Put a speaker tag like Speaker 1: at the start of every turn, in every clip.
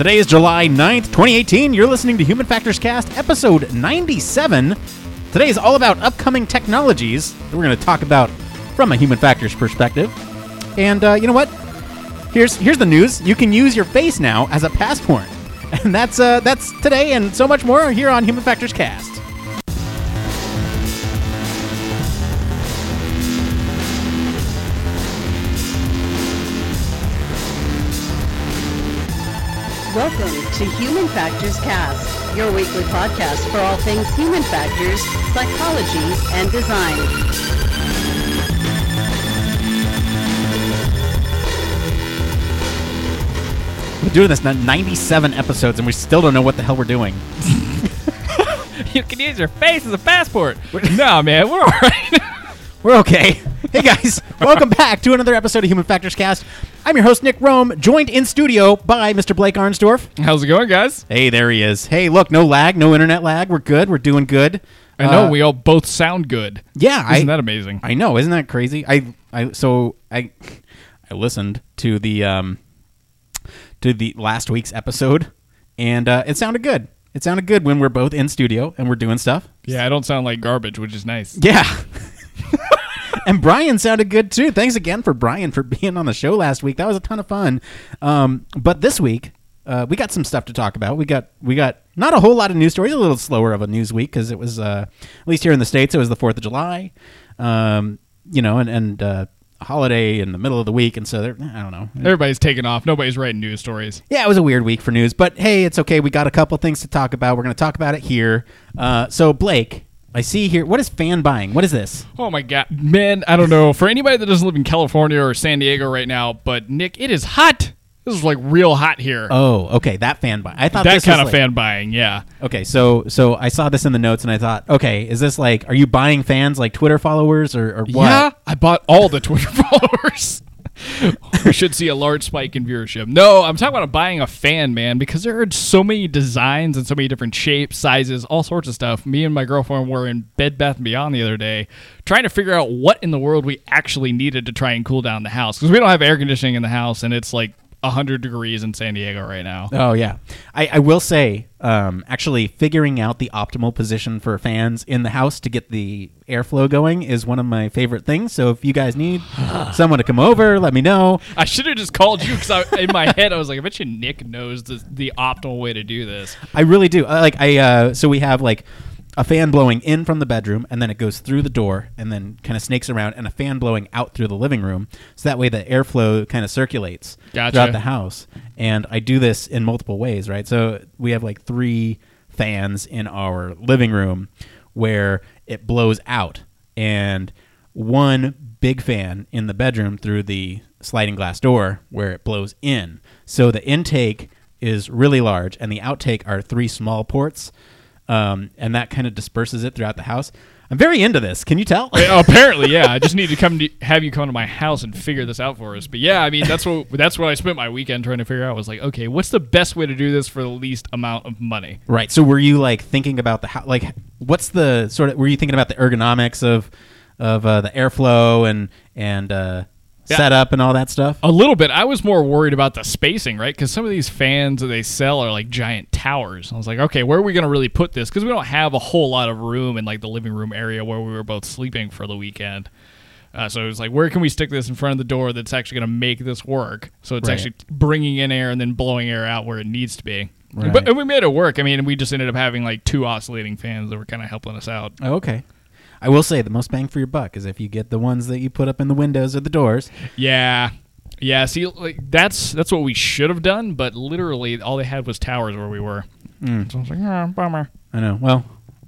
Speaker 1: Today is July 9th, 2018. You're listening to Human Factors Cast, episode 97. Today is all about upcoming technologies that we're going to talk about from a human factors perspective. And uh, you know what? Here's here's the news. You can use your face now as a passport. And that's uh, that's today and so much more here on Human Factors Cast.
Speaker 2: To Human Factors Cast, your weekly podcast for all things human factors, psychology, and design.
Speaker 1: We're doing this now 97 episodes and we still don't know what the hell we're doing.
Speaker 3: You can use your face as a passport. no, man, we're all right.
Speaker 1: We're okay. Hey guys, welcome back to another episode of Human Factors Cast. I'm your host Nick Roome, joined in studio by Mr. Blake Arnsdorf.
Speaker 3: How's it going, guys?
Speaker 1: Hey, there he is. Hey, look, no lag, no internet lag. We're good. We're doing good.
Speaker 3: I know
Speaker 1: Uh,
Speaker 3: we all both sound good.
Speaker 1: Yeah,
Speaker 3: Isn't
Speaker 1: I,
Speaker 3: that amazing?
Speaker 1: I know. Isn't that crazy? I, I, so I, I listened to the, um, to the last week's episode, and uh, it sounded good. It sounded good when we're both in studio and we're doing stuff.
Speaker 3: yeah, I don't sound like garbage, which is nice.
Speaker 1: Yeah. and Brian sounded good too. Thanks again for Brian for being on the show last week. That was a ton of fun. Um, but this week, uh, we got some stuff to talk about. We got we got not a whole lot of news stories. A little slower of a news week because it was uh, at least here in the states. It was the Fourth of July, um, you know, and and uh, holiday in the middle of the week, and so there. I don't know.
Speaker 3: Everybody's taking off. Nobody's writing news stories.
Speaker 1: Yeah, it was a weird week for news, but hey, it's okay. We got a couple things to talk about. We're going to talk about it here. Uh, so Blake, I see here. What is fan buying? What is this?
Speaker 3: Oh my god, man! I don't know. For anybody that doesn't live in California or San Diego right now, but Nick, it is hot. This is like real hot here.
Speaker 1: Oh, okay, that fan buy. I thought
Speaker 3: that kind of
Speaker 1: like-
Speaker 3: fan buying, yeah.
Speaker 1: Okay, so so I saw this in the notes and I thought, okay, is this like, are you buying fans like Twitter followers or, or what?
Speaker 3: Yeah, I bought all the Twitter followers. we should see a large spike in viewership. No, I'm talking about buying a fan, man, because there are so many designs and so many different shapes, sizes, all sorts of stuff. Me and my girlfriend were in Bed Bath and Beyond the other day, trying to figure out what in the world we actually needed to try and cool down the house because we don't have air conditioning in the house, and it's like 100 degrees in San Diego right now.
Speaker 1: Oh yeah, I, I will say, um, actually figuring out the optimal position for fans in the house to get the airflow going is one of my favorite things. So if you guys need someone to come over, let me know.
Speaker 3: I should have just called you because in my head I was like, I bet you Nick knows the, the optimal way to do this.
Speaker 1: I really do. I, like I, uh, so we have like a fan blowing in from the bedroom, and then it goes through the door, and then kind of snakes around, and a fan blowing out through the living room. So that way the airflow kind of circulates
Speaker 3: Gotcha.
Speaker 1: throughout the house. And I do this in multiple ways, right? So we have like three fans in our living room where it blows out, and one big fan in the bedroom through the sliding glass door where it blows in. So the intake is really large, and the outtake are three small ports, um, and that kind of disperses it throughout the house. I'm very into this. Can you tell?
Speaker 3: Apparently, yeah. I just need to come to have you come to my house and figure this out for us. But yeah, I mean that's what that's what I spent my weekend trying to figure out. Was like, okay, what's the best way to do this for the least amount of money?
Speaker 1: Right. So were you like thinking about the how, like what's the sort of were you thinking about the ergonomics of of uh, the airflow and and uh,
Speaker 3: Yeah.
Speaker 1: setup and all that stuff?
Speaker 3: A little bit. I was more worried about the spacing, right? Because some of these fans that they sell are like giant towers. I was like, okay, where are we going to really put this? Because we don't have a whole lot of room in like the living room area where we were both sleeping for the weekend. Uh, so it was like, where can we stick this in front of the door that's actually going to make this work? So it's
Speaker 1: Right.
Speaker 3: actually bringing in air and then blowing air out where it needs to be.
Speaker 1: Right.
Speaker 3: But and we made it work. I mean, we just ended up having like two oscillating fans that were kind of helping us out.
Speaker 1: Oh, okay. I will say the most bang for your buck is if you get the ones that you put up in the windows or the doors.
Speaker 3: Yeah. Yeah, see, like that's that's what we should have done, but literally all they had was towers where we were.
Speaker 1: Mm.
Speaker 3: So I was like, oh, bummer.
Speaker 1: I know. Well,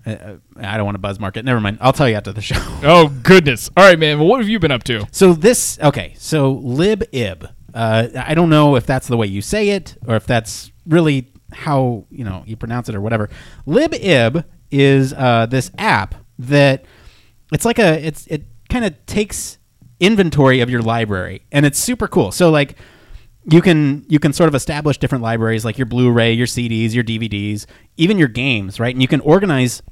Speaker 1: I, I don't want to buzz market. Never mind. I'll tell you after the show.
Speaker 3: Oh goodness! All right, man. Well, what have you been up to?
Speaker 1: So this okay. So libib. Uh, I don't know if that's the way you say it or if that's really how you know you pronounce it or whatever. Libib is uh, this app that it's like a it's it kind of takes inventory of your library and it's super cool. So like you can you can sort of establish different libraries like your Blu-ray, your CDs, your DVDs, even your games, right? And you can organize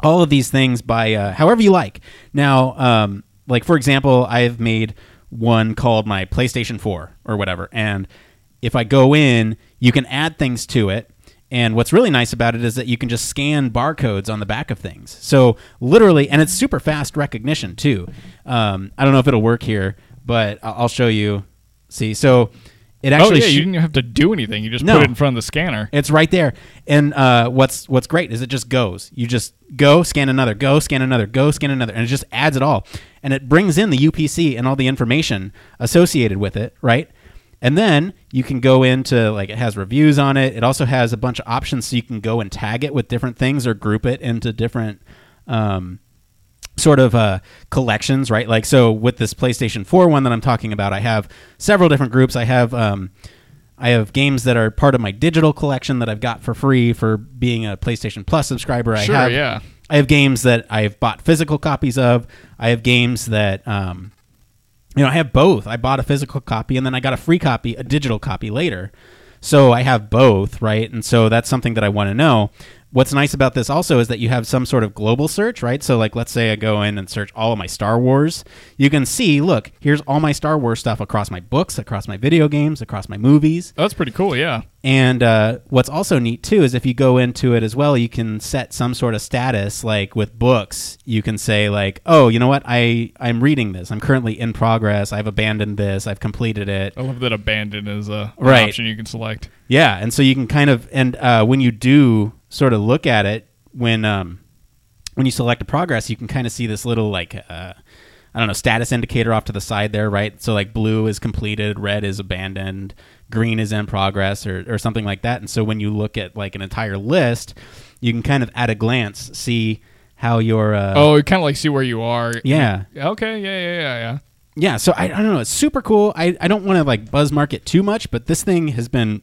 Speaker 1: all of these things by uh, however you like. Now, um, like for example, I've made one called my PlayStation 4 or whatever, and if I go in, you can add things to it. And what's really nice about it is that you can just scan barcodes on the back of things. So literally, and it's super fast recognition too. Um, I don't know if it'll work here, but I'll show you. See, so it
Speaker 3: Oh
Speaker 1: actually
Speaker 3: yeah,
Speaker 1: sh-
Speaker 3: you didn't have to do anything. You just
Speaker 1: No.
Speaker 3: put it in front of the scanner.
Speaker 1: it's right there. And uh, what's what's great is it just goes. You just go scan another, go scan another, go scan another, and it just adds it all. And it brings in the UPC and all the information associated with it, right? And then you can go into like it has reviews on it. It also has a bunch of options so you can go and tag it with different things or group it into different um, sort of uh, collections, right? Like so with this PlayStation 4 one that I'm talking about, I have several different groups. I have um, I have games that are part of my digital collection that I've got for free for being a PlayStation Plus subscriber.
Speaker 3: Sure,
Speaker 1: I have,
Speaker 3: yeah.
Speaker 1: I have games that I've bought physical copies of. I have games that um, you know, I have both. I bought a physical copy and then I got a free copy, a digital copy later. So I have both, right? And so that's something that I want to know. What's nice about this also is that you have some sort of global search, right? So like let's say I go in and search all of my Star Wars. You can see, look, here's all my Star Wars stuff across my books, across my video games, across my movies.
Speaker 3: Oh, that's pretty cool. Yeah.
Speaker 1: And uh, what's also neat too is if you go into it as well, you can set some sort of status. Like with books, you can say like, "Oh, you know what? I I'm reading this. I'm currently in progress. I've abandoned this. I've completed it."
Speaker 3: I love that abandon is a an
Speaker 1: Right.
Speaker 3: option you can select.
Speaker 1: Yeah, and so you can kind of and uh, when you do sort of look at it when um, when you select a progress, you can kind of see this little like uh, I don't know status indicator off to the side there, right? So like blue is completed, red is abandoned, green is in progress, or or something like that. And so when you look at like an entire list, you can kind of at a glance see how your uh,
Speaker 3: Oh, you kind of like see where you are.
Speaker 1: yeah
Speaker 3: Okay. Yeah. Yeah. Yeah. Yeah.
Speaker 1: yeah so I, I don't know it's super cool i, I don't want to like buzz mark it too much but this thing has been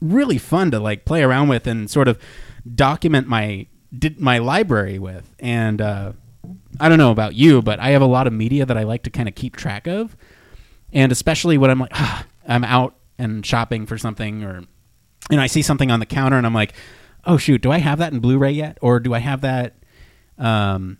Speaker 1: really fun to like play around with and sort of document my did my library with and uh, i don't know about you but i have a lot of media that i like to kind of keep track of and especially when i'm like ah, i'm out and shopping for something or you know i see something on the counter and i'm like oh shoot do i have that in blu-ray yet or do i have that um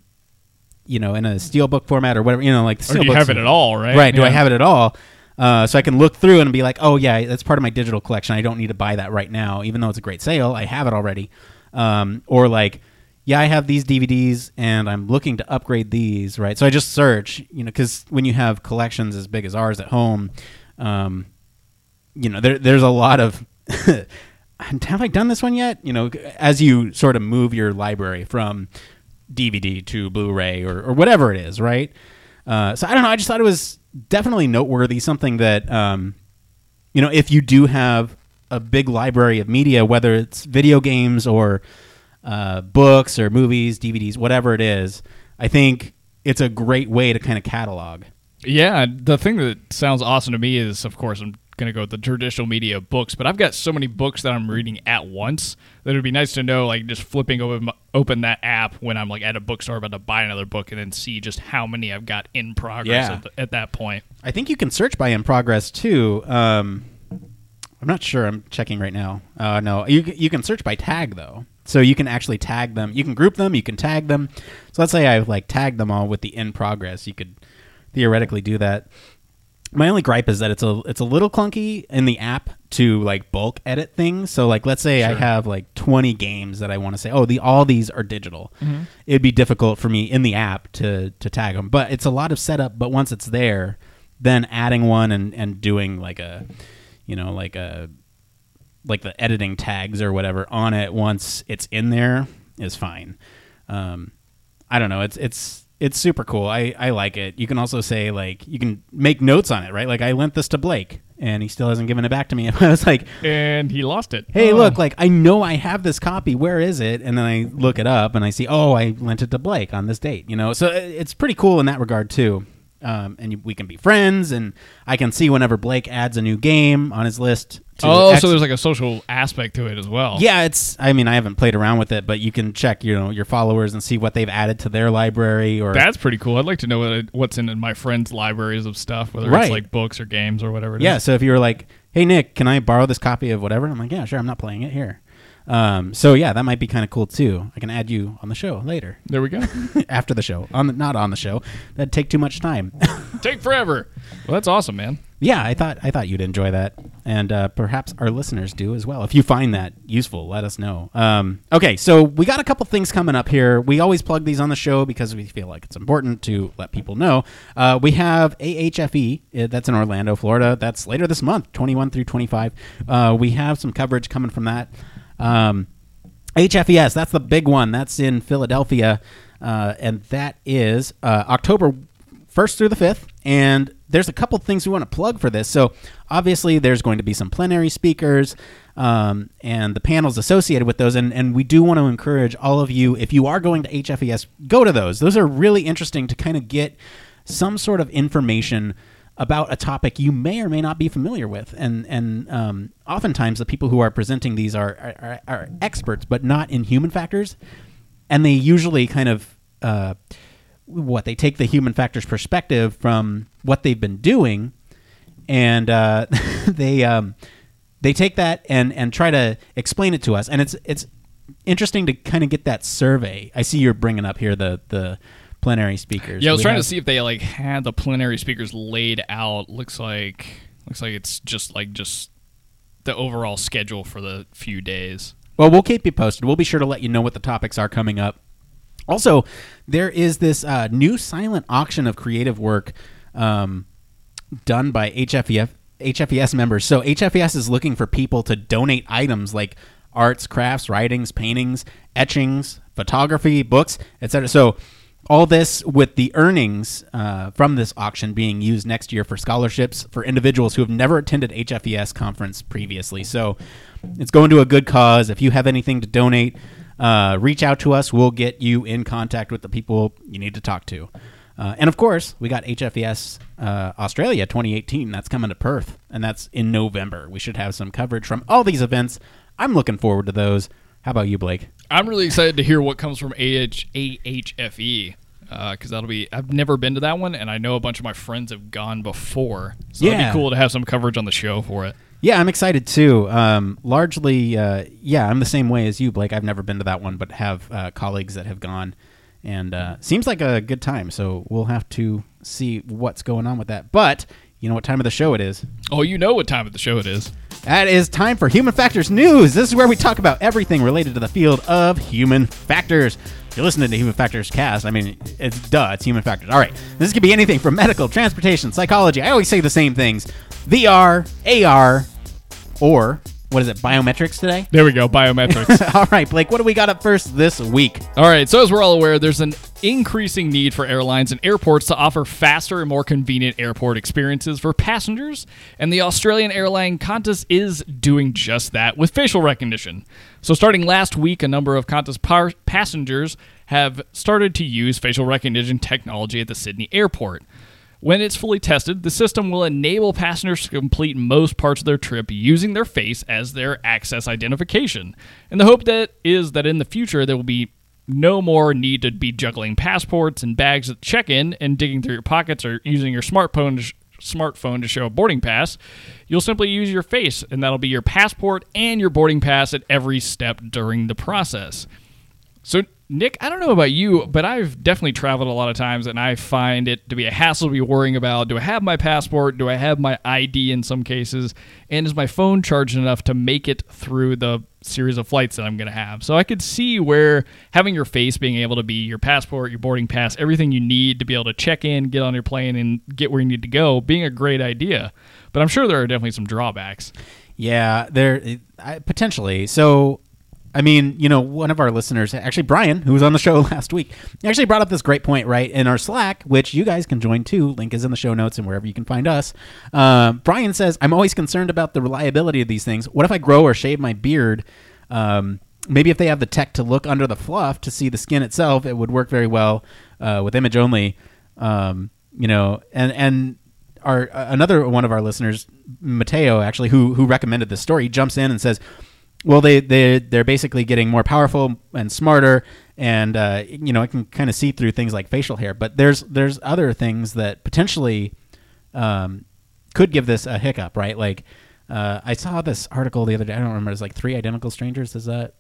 Speaker 1: you know in a steelbook format or whatever you know like the
Speaker 3: Or do you have it at all? Right.
Speaker 1: Right. Do I have it at all? Uh, so I can look through and be like, oh yeah, that's part of my digital collection. I don't need to buy that right now, even though it's a great sale. I have it already. Um, or like, yeah, I have these DVDs and I'm looking to upgrade these. Right. So I just search, you know, because when you have collections as big as ours at home, um, you know, there, there's a lot of. have I done this one yet? You know, as you sort of move your library from DVD to Blu-ray or, or whatever it is, right? Uh, so I don't know. I just thought it was definitely noteworthy, something that um, you know, if you do have a big library of media, whether it's video games or uh, books or movies, DVDs, whatever it is, I think it's a great way to kind of catalog.
Speaker 3: Yeah, the thing that sounds awesome to me is, of course, I'm going to go with the traditional media books, but I've got so many books that I'm reading at once that it would be nice to know, like, just flipping open, open that app when I'm, like, at a bookstore about to buy another book and then see just how many I've got in progress
Speaker 1: Yeah.
Speaker 3: at, the, at that point.
Speaker 1: I think you can search by in progress too. Um, I'm not sure. I'm checking right now. Uh, no, you you can search by tag though, so you can actually tag them. You can group them. You can tag them. So let's say I like tagged them all with the in progress. You could theoretically do that. My only gripe is that it's a it's a little clunky in the app to like bulk edit things. So like let's say I have like 20 games that I want to say, oh, the all these are digital. It'd be difficult for me in the app to to tag them, but it's a lot of setup. But once it's there, then adding one and and doing like a you know like a like the editing tags or whatever on it once it's in there is fine. Um, I don't know. It's it's it's super cool. I I like it. You can also say like you can make notes on it, right? Like I lent this to Blake and he still hasn't given it back to me. I was like,
Speaker 3: And he lost it.
Speaker 1: hey,
Speaker 3: Oh.
Speaker 1: look, like I know I have this copy. Where is it? And then I look it up and I see, oh, I lent it to Blake on this date. You know, so it's pretty cool in that regard too. Um, and we can be friends, and I can see whenever Blake adds a new game on his list. To
Speaker 3: Oh,
Speaker 1: X-
Speaker 3: so there's like a social aspect to it as well.
Speaker 1: yeah, it's. I mean, I haven't played around with it, but you can check, you know, your followers and see what they've added to their library. Or
Speaker 3: That's pretty cool. I'd like to know what, what's in my friends' libraries of stuff, whether
Speaker 1: Right.
Speaker 3: it's like books or games or whatever it is.
Speaker 1: yeah. So if you were like, "Hey Nick, can I borrow this copy of whatever?" I'm like, "Yeah, sure. I'm not playing it here." Um, so yeah, that might be kind of cool too. I can add you on the show later,
Speaker 3: There we go.
Speaker 1: after the show, on the, not on the show. That'd take too much time.
Speaker 3: Take forever. Well, that's awesome, man.
Speaker 1: yeah, I thought I thought you'd enjoy that, and uh, perhaps our listeners do as well. If you find that useful, let us know. Um, okay, so we got a couple things coming up here. We always plug these on the show because we feel like it's important to let people know. Uh, we have AHFE uh, that's in Orlando, Florida. That's later this month, twenty one through twenty five. Uh, we have some coverage coming from that. Um, HFES, that's the big one. That's in Philadelphia, uh, and that is uh, October 1st through the 5th. And there's a couple things we want to plug for this. So, obviously, there's going to be some plenary speakers um, and the panels associated with those. And, and we do want to encourage all of you, if you are going to HFES, go to those. Those are really interesting to kind of get some sort of information about a topic you may or may not be familiar with. And and um, oftentimes the people who are presenting these are, are, are experts, but not in human factors, and they usually kind of uh, what they take the human factors perspective from what they've been doing, and uh, they um, they take that and and try to explain it to us. And it's it's interesting to kind of get that survey. I see you're bringing up here the the plenary speakers.
Speaker 3: Yeah, I was
Speaker 1: We
Speaker 3: trying
Speaker 1: have-
Speaker 3: to see if they like had the plenary speakers laid out. Looks like looks like it's just like just the overall schedule for the few days.
Speaker 1: Well, we'll keep you posted. We'll be sure to let you know what the topics are coming up. Also, there is this uh, new silent auction of creative work um, done by HFEF, HFES members. So HFES is looking for people to donate items like arts, crafts, writings, paintings, etchings, photography, books, etc. So all this with the earnings uh, from this auction being used next year for scholarships for individuals who have never attended HFES conference previously. So it's going to a good cause. If you have anything to donate, uh, reach out to us. We'll get you in contact with the people you need to talk to. Uh, and of course, we got HFES uh, Australia 2018. That's coming to Perth, and that's in November. We should have some coverage from all these events. I'm looking forward to those. How about you, Blake?
Speaker 3: I'm really excited to hear what comes from AH, AHFE because that'll be. I've never been to that one, and I know a bunch of my friends have gone before. So it'd be cool to have some coverage on the show for it.
Speaker 1: Yeah, I'm excited too. Um, largely, uh, yeah, I'm the same way as you, Blake. I've never been to that one, but have uh, colleagues that have gone, and uh, seems like a good time. So we'll have to see what's going on with that. But you know what time of the show it is?
Speaker 3: Oh, you know what time of the show it is.
Speaker 1: That is time for Human Factors News. This is where we talk about everything related to the field of human factors. If you're listening to Human Factors Cast, I mean, it's duh, it's human factors. All right, this could be anything from medical, transportation, psychology. I always say the same things VR, AR, or what is it, biometrics today?
Speaker 3: There we go, biometrics.
Speaker 1: all right, Blake, what do we got up first this week?
Speaker 3: All right, so as we're all aware, there's an increasing need for airlines and airports to offer faster and more convenient airport experiences for passengers, and the Australian airline Qantas is doing just that with facial recognition. So, starting last week, a number of Qantas par- passengers have started to use facial recognition technology at the Sydney airport. When it's fully tested, the system will enable passengers to complete most parts of their trip using their face as their access identification. And the hope that is that in the future there will be no more need to be juggling passports and bags at check-in and digging through your pockets or using your smartphone to sh- smartphone to show a boarding pass. You'll simply use your face and that'll be your passport and your boarding pass at every step during the process. So, Nick, I don't know about you, but I've definitely traveled a lot of times, and I find it to be a hassle to be worrying about do I have my passport? Do I have my ID in some cases? And is my phone charged enough to make it through the series of flights that I'm going to have? So I could see where having your face being able to be your passport, your boarding pass, everything you need to be able to check in, get on your plane, and get where you need to go being a great idea. But I'm sure there are definitely some drawbacks.
Speaker 1: Yeah, there I, potentially. So, I mean, you know, one of our listeners, actually Brian, who was on the show last week, actually brought up this great point, right? In our Slack, which you guys can join too. Link is in the show notes and wherever you can find us. Uh, Brian says, "I'm always concerned about the reliability of these things. What if I grow or shave my beard?" Um, Maybe if they have the tech to look under the fluff to see the skin itself, it would work very well uh, with image only. Um, you know, and and our uh, another one of our listeners, Mateo, actually, who who recommended this story, jumps in and says, "Well, they they they're basically getting more powerful and smarter, and uh, you know, I can kind of see through things like facial hair. But there's there's other things that potentially um, could give this a hiccup, right? Like." Uh, I saw this article the other day. I don't remember. It's like three identical strangers. Is that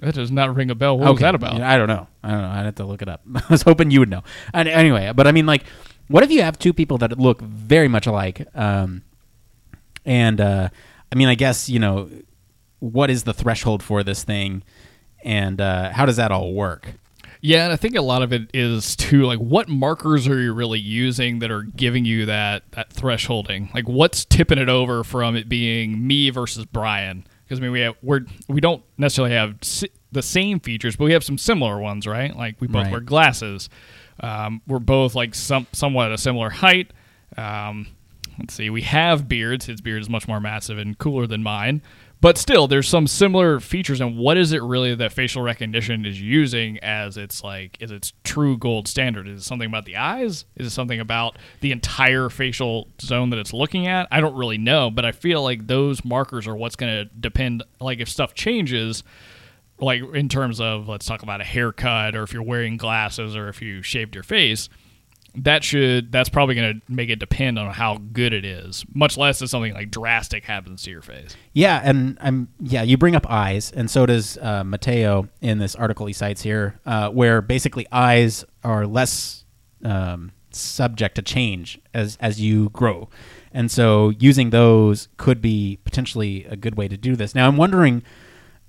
Speaker 3: That does not ring a bell. What was that about?
Speaker 1: I don't know. I don't know. I'd have to look it up. I was hoping you would know. And anyway, but I mean, like, what if you have two people that look very much alike? Um, and uh, I mean, I guess you know what is the threshold for this thing, and uh, how does that all work?
Speaker 3: Yeah, and I think a lot of it is too like what markers are you really using that are giving you that that thresholding? Like what's tipping it over from it being me versus Brian? Because I mean we have we're we don't necessarily have si- the same features, but we have some similar ones, right? Like we both
Speaker 1: Right.
Speaker 3: wear glasses. Um, we're both like some somewhat a similar height. Um, let's see, we have beards. His beard is much more massive and cooler than mine. But still, there's some similar features. And what is it really that facial recognition is using as its like is its true gold standard? Is it something about the eyes? Is it something about the entire facial zone that it's looking at? I don't really know, but I feel like those markers are what's going to depend. Like if stuff changes, like in terms of let's talk about a haircut or if you're wearing glasses or if you shaved your face that should that's probably going to make it depend on how good it is much less if something like drastic happens to your face
Speaker 1: Yeah, and I'm yeah. You bring up eyes, and so does uh, Mateo in this article he cites here, uh, where basically eyes are less um, subject to change as as you grow, and so using those could be potentially a good way to do this. Now, I'm wondering.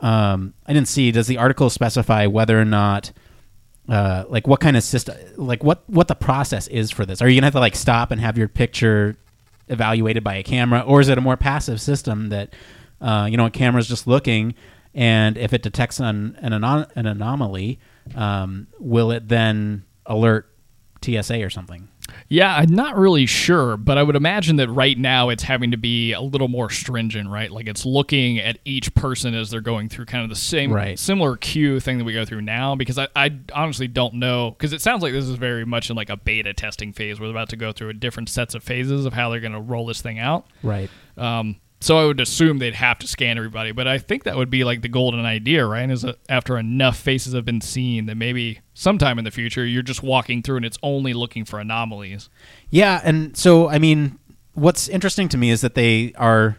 Speaker 1: Um, I didn't see. Does the article specify whether or not? Uh, like what kind of system like what what the process is for this? Are you gonna have to like stop and have your picture evaluated by a camera or is it a more passive system that uh, you know a camera's just looking and if it detects an an, an anomaly um, will it then alert tsa or something
Speaker 3: yeah i'm not really sure but i would imagine that right now it's having to be a little more stringent right? Like it's looking at each person as they're going through kind of the same
Speaker 1: Right.
Speaker 3: similar queue thing that we go through now because i, I honestly don't know because it sounds like this is very much in like a beta testing phase. We're about to go through a different sets of phases of how they're going to roll this thing out.
Speaker 1: Right.
Speaker 3: Um, so I would assume they'd have to scan everybody, but I think that would be like the golden idea, right? Is after enough faces have been seen, that maybe sometime in the future you're just walking through and it's only looking for anomalies.
Speaker 1: Yeah, and so I mean, what's interesting to me is that they are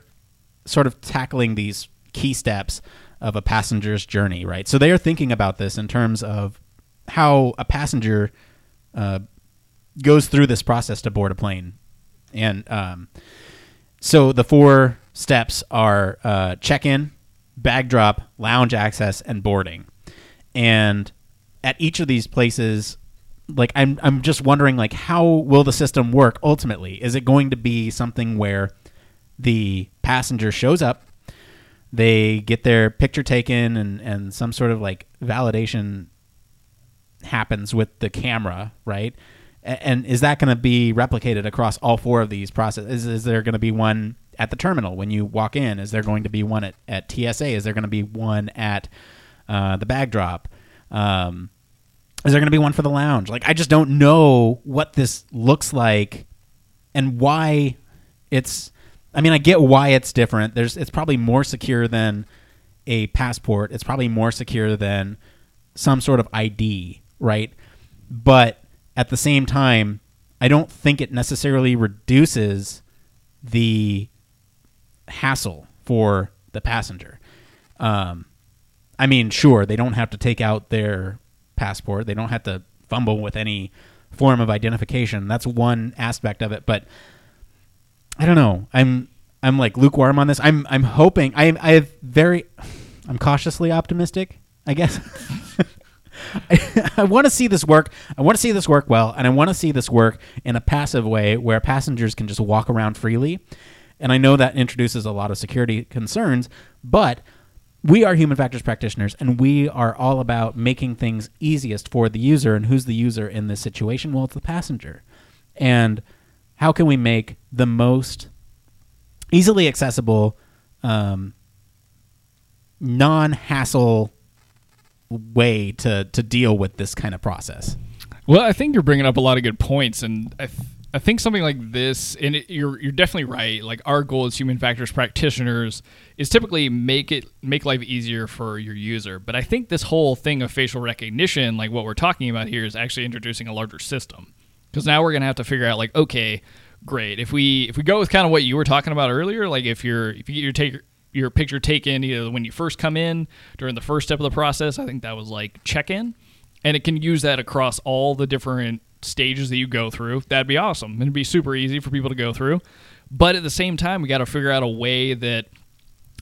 Speaker 1: sort of tackling these key steps of a passenger's journey, right? So they are thinking about this in terms of how a passenger uh, goes through this process to board a plane, and um, so the four steps are uh, check-in, bag drop, lounge access, and boarding. And at each of these places, like I'm, I'm just wondering, like how will the system work ultimately? Is it going to be something where the passenger shows up, they get their picture taken, and and some sort of like validation happens with the camera, right? And is that going to be replicated across all four of these processes? Is, is there going to be one at the terminal when you walk in? Is there going to be one at, at TSA? Is there going to be one at uh, the bag drop? Um, is there going to be one for the lounge? Like, I just don't know what this looks like and why it's. I mean, I get why it's different. There's, it's probably more secure than a passport. It's probably more secure than some sort of ID, right? But at the same time, I don't think it necessarily reduces the hassle for the passenger. Um, I mean, sure, they don't have to take out their passport. They don't have to fumble with any form of identification. That's one aspect of it, but I don't know. I'm I'm like lukewarm on this. I'm I'm hoping I I have very I'm cautiously optimistic, I guess. I, I want to see this work. I want to see this work well, and I want to see this work in a passive way where passengers can just walk around freely. And I know that introduces a lot of security concerns, but we are human factors practitioners, and we are all about making things easiest for the user. And who's the user in this situation? Well, it's the passenger. And how can we make the most easily accessible, um, non-hassle way to to deal with this kind of process?
Speaker 3: Well, I think you're bringing up a lot of good points, and I, th- I think something like this, and it, you're you're definitely right. Like our goal as human factors practitioners is typically make it make life easier for your user. But I think this whole thing of facial recognition, like what we're talking about here, is actually introducing a larger system. Because now we're gonna have to figure out, like, okay, great. If we if we go with kind of what you were talking about earlier, like if you're if you get your take your picture taken either when you first come in during the first step of the process, I think that was like check in and it can use that across all the different stages that you go through, that'd be awesome. It'd be super easy for people to go through. But at the same time, we got to figure out a way that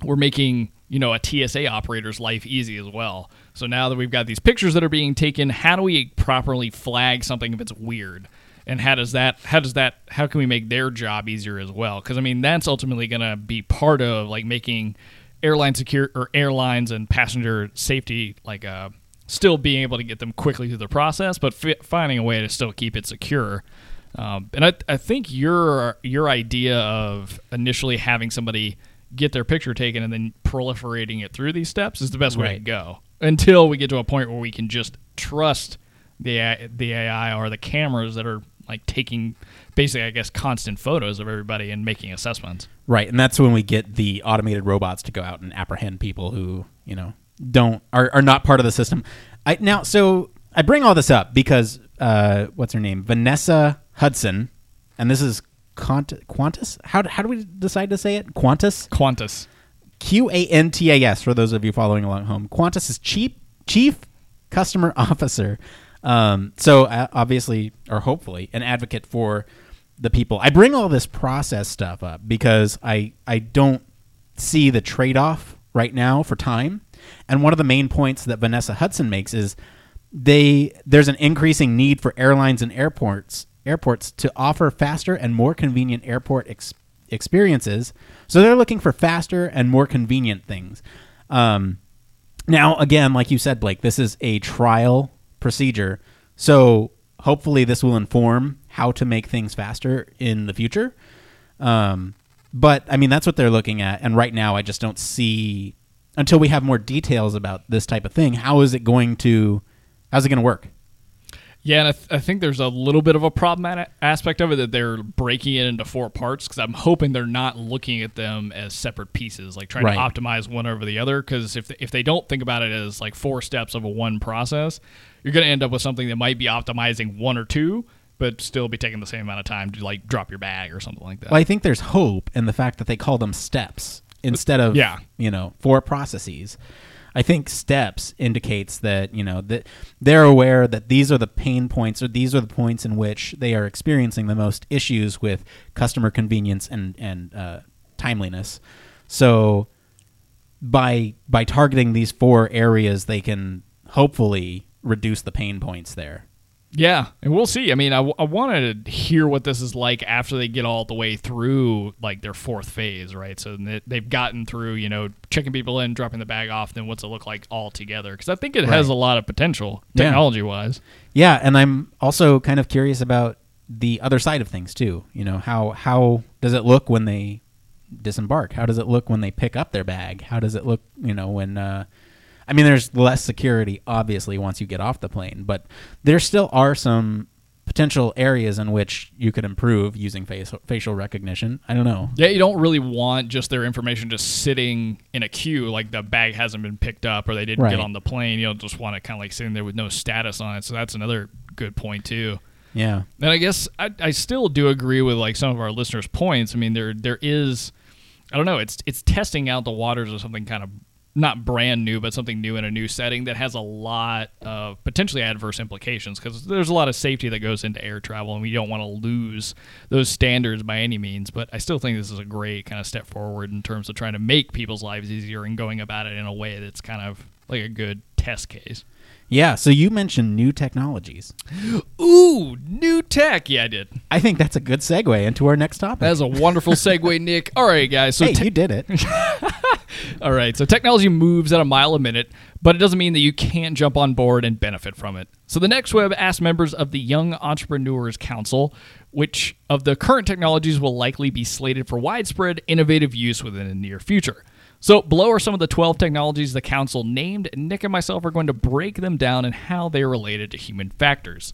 Speaker 3: we're making you know a TSA operator's life easy as well. So now that we've got these pictures that are being taken, how do we properly flag something if it's weird? And how does that how does that how can we make their job easier as well? Because I mean that's ultimately going to be part of like making airline secure or airlines and passenger safety like uh still being able to get them quickly through the process, but fi- finding a way to still keep it secure. Um, and I, I think your your idea of initially having somebody get their picture taken and then proliferating it through these steps is the best way to go until we get to a point where we can just trust the the AI or the cameras that are like taking basically I guess constant photos of everybody and making assessments.
Speaker 1: Right, and that's when we get the automated robots to go out and apprehend people who you know don't are, are not part of the system. I now so I bring all this up because uh, what's her name, Vanessa Hudson, and this is Quant- Qantas. How do, how do we decide to say it? Qantas.
Speaker 3: Qantas.
Speaker 1: Q A N T A S for those of you following along home. Qantas is chief chief customer officer. Um, so uh, obviously, or hopefully, an advocate for the people. I bring all this process stuff up because I I don't see the trade off right now for time. And one of the main points that Vanessa Hudson makes is they there's an increasing need for airlines and airports airports to offer faster and more convenient airport ex- experiences. So they're looking for faster and more convenient things. Um, now, again, like you said, Blake, this is a trial procedure. So hopefully, this will inform how to make things faster in the future. Um, but I mean, that's what they're looking at. And right now, I just don't see until we have more details about this type of thing. How is it going to? How's it going to work?
Speaker 3: Yeah, and I, th- I think there's a little bit of a problematic aspect of it that they're breaking it into four parts because I'm hoping they're not looking at them as separate pieces, like trying
Speaker 1: Right.
Speaker 3: to optimize one over the other. Because if they, if they don't think about it as like four steps of a one process, you're going to end up with something that might be optimizing one or two, but still be taking the same amount of time to like drop your bag or something like that.
Speaker 1: Well, I think there's hope in the fact that they call them steps instead of
Speaker 3: Yeah.
Speaker 1: you know four processes. I think steps indicates that you know that they're aware that these are the pain points or these are the points in which they are experiencing the most issues with customer convenience and and uh, timeliness. So by by targeting these four areas, they can hopefully reduce the pain points there.
Speaker 3: Yeah, and we'll see. I mean, I, I want to hear what this is like after they get all the way through like their fourth phase, right? So they- they've gotten through, you know, checking people in, dropping the bag off. Then what's it look like all together? Because I think it has a lot of potential technology wise.
Speaker 1: Yeah, and I'm also kind of curious about the other side of things too. You know, how how does it look when they disembark? How does it look when they pick up their bag? How does it look, you know, when uh I mean there's less security obviously once you get off the plane, but there still are some potential areas in which you could improve using facial facial recognition. I don't know.
Speaker 3: Yeah, you don't really want just their information just sitting in a queue, like the bag hasn't been picked up or they didn't
Speaker 1: Right.
Speaker 3: get on the plane. You don't just want it kind of like sitting there with no status on it. So that's another good point too.
Speaker 1: Yeah.
Speaker 3: And I guess I, I still do agree with like some of our listeners' points. I mean, there there is, I don't know, it's it's testing out the waters of something kind of not brand new, but something new in a new setting that has a lot of potentially adverse implications because there's a lot of safety that goes into air travel, and we don't want to lose those standards by any means. But I still think this is a great kind of step forward in terms of trying to make people's lives easier and going about it in a way that's kind of like a good test case.
Speaker 1: Yeah, so you mentioned new technologies.
Speaker 3: Ooh, new tech. Yeah, I did.
Speaker 1: I think that's a good segue into our next topic.
Speaker 3: That is a wonderful segue, Nick. All right, guys. So,
Speaker 1: hey,
Speaker 3: te-
Speaker 1: you did it.
Speaker 3: all right. So, technology moves at a mile a minute, but it doesn't mean that you can't jump on board and benefit from it. So, the Next Web asked members of the Young Entrepreneurs Council which of the current technologies will likely be slated for widespread innovative use within the near future. So, below are some of the 12 technologies the council named. Nick and myself are going to break them down and how they are related to human factors.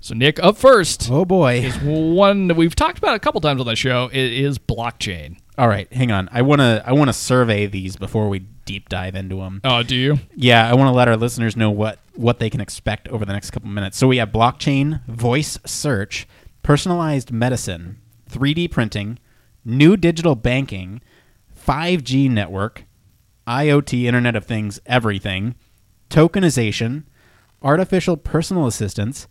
Speaker 3: So, Nick, up first
Speaker 1: oh boy.
Speaker 3: is one that we've talked about a couple times on the show. It is blockchain.
Speaker 1: All right, hang on. I want to I want to survey these before we deep dive into them.
Speaker 3: Oh, do you?
Speaker 1: Yeah, I want to let our listeners know what what they can expect over the next couple minutes. So we have blockchain, voice search, personalized medicine, 3D printing, new digital banking, 5G network, IoT Internet of Things everything, tokenization, artificial personal assistance,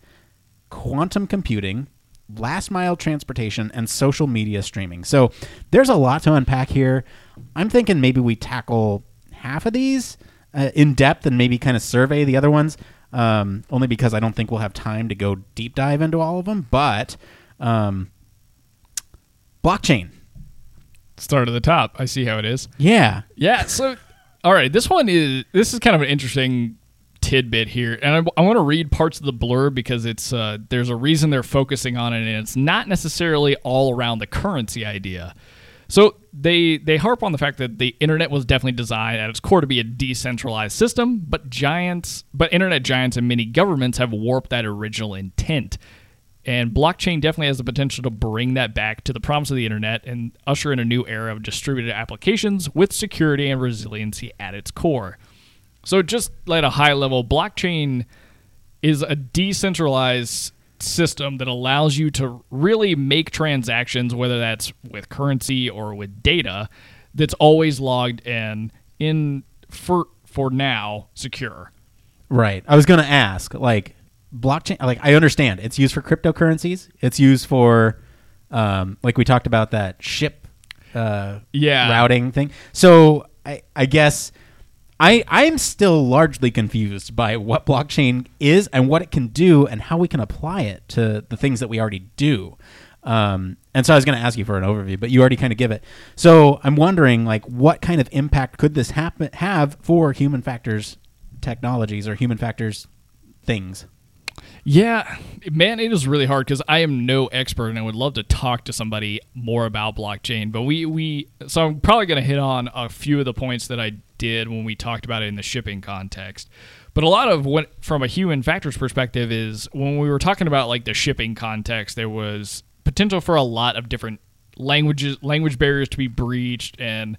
Speaker 1: quantum computing, last mile transportation, and social media streaming. So there's a lot to unpack here. I'm thinking maybe we tackle half of these uh, in depth and maybe kind of survey the other ones. Um, only because I don't think we'll have time to go deep dive into all of them. But um, blockchain,
Speaker 3: Start at the top. I see how it is.
Speaker 1: yeah,
Speaker 3: Yeah. So, all right, this one is this is kind of an interesting tidbit here, and I, I want to read parts of the blurb because it's uh, there's a reason they're focusing on it, and it's not necessarily all around the currency idea. So they they harp on the fact that the internet was definitely designed at its core to be a decentralized system, but giants, but internet giants and many governments have warped that original intent. And blockchain definitely has the potential to bring that back to the promise of the internet and usher in a new era of distributed applications with security and resiliency at its core. So, just at a high level, blockchain is a decentralized system that allows you to really make transactions, whether that's with currency or with data, that's always logged and in for for now secure.
Speaker 1: Right. I was going to ask, like, blockchain, like, I understand it's used for cryptocurrencies. It's used for, um, like, we talked about that ship uh,
Speaker 3: Yeah.
Speaker 1: routing thing. So I, I guess I, I'm still largely confused by what blockchain is and what it can do and how we can apply it to the things that we already do. Um, and so I was going to ask you for an overview, but you already kind of give it. So I'm wondering, like, what kind of impact could this happen have for human factors technologies or human factors things?
Speaker 3: Yeah, man, it is really hard because I am no expert, and I would love to talk to somebody more about blockchain. But we we so I'm probably going to hit on a few of the points that I did when we talked about it in the shipping context. But a lot of what, from a human factors perspective, is when we were talking about like the shipping context, there was potential for a lot of different languages, language barriers to be breached, and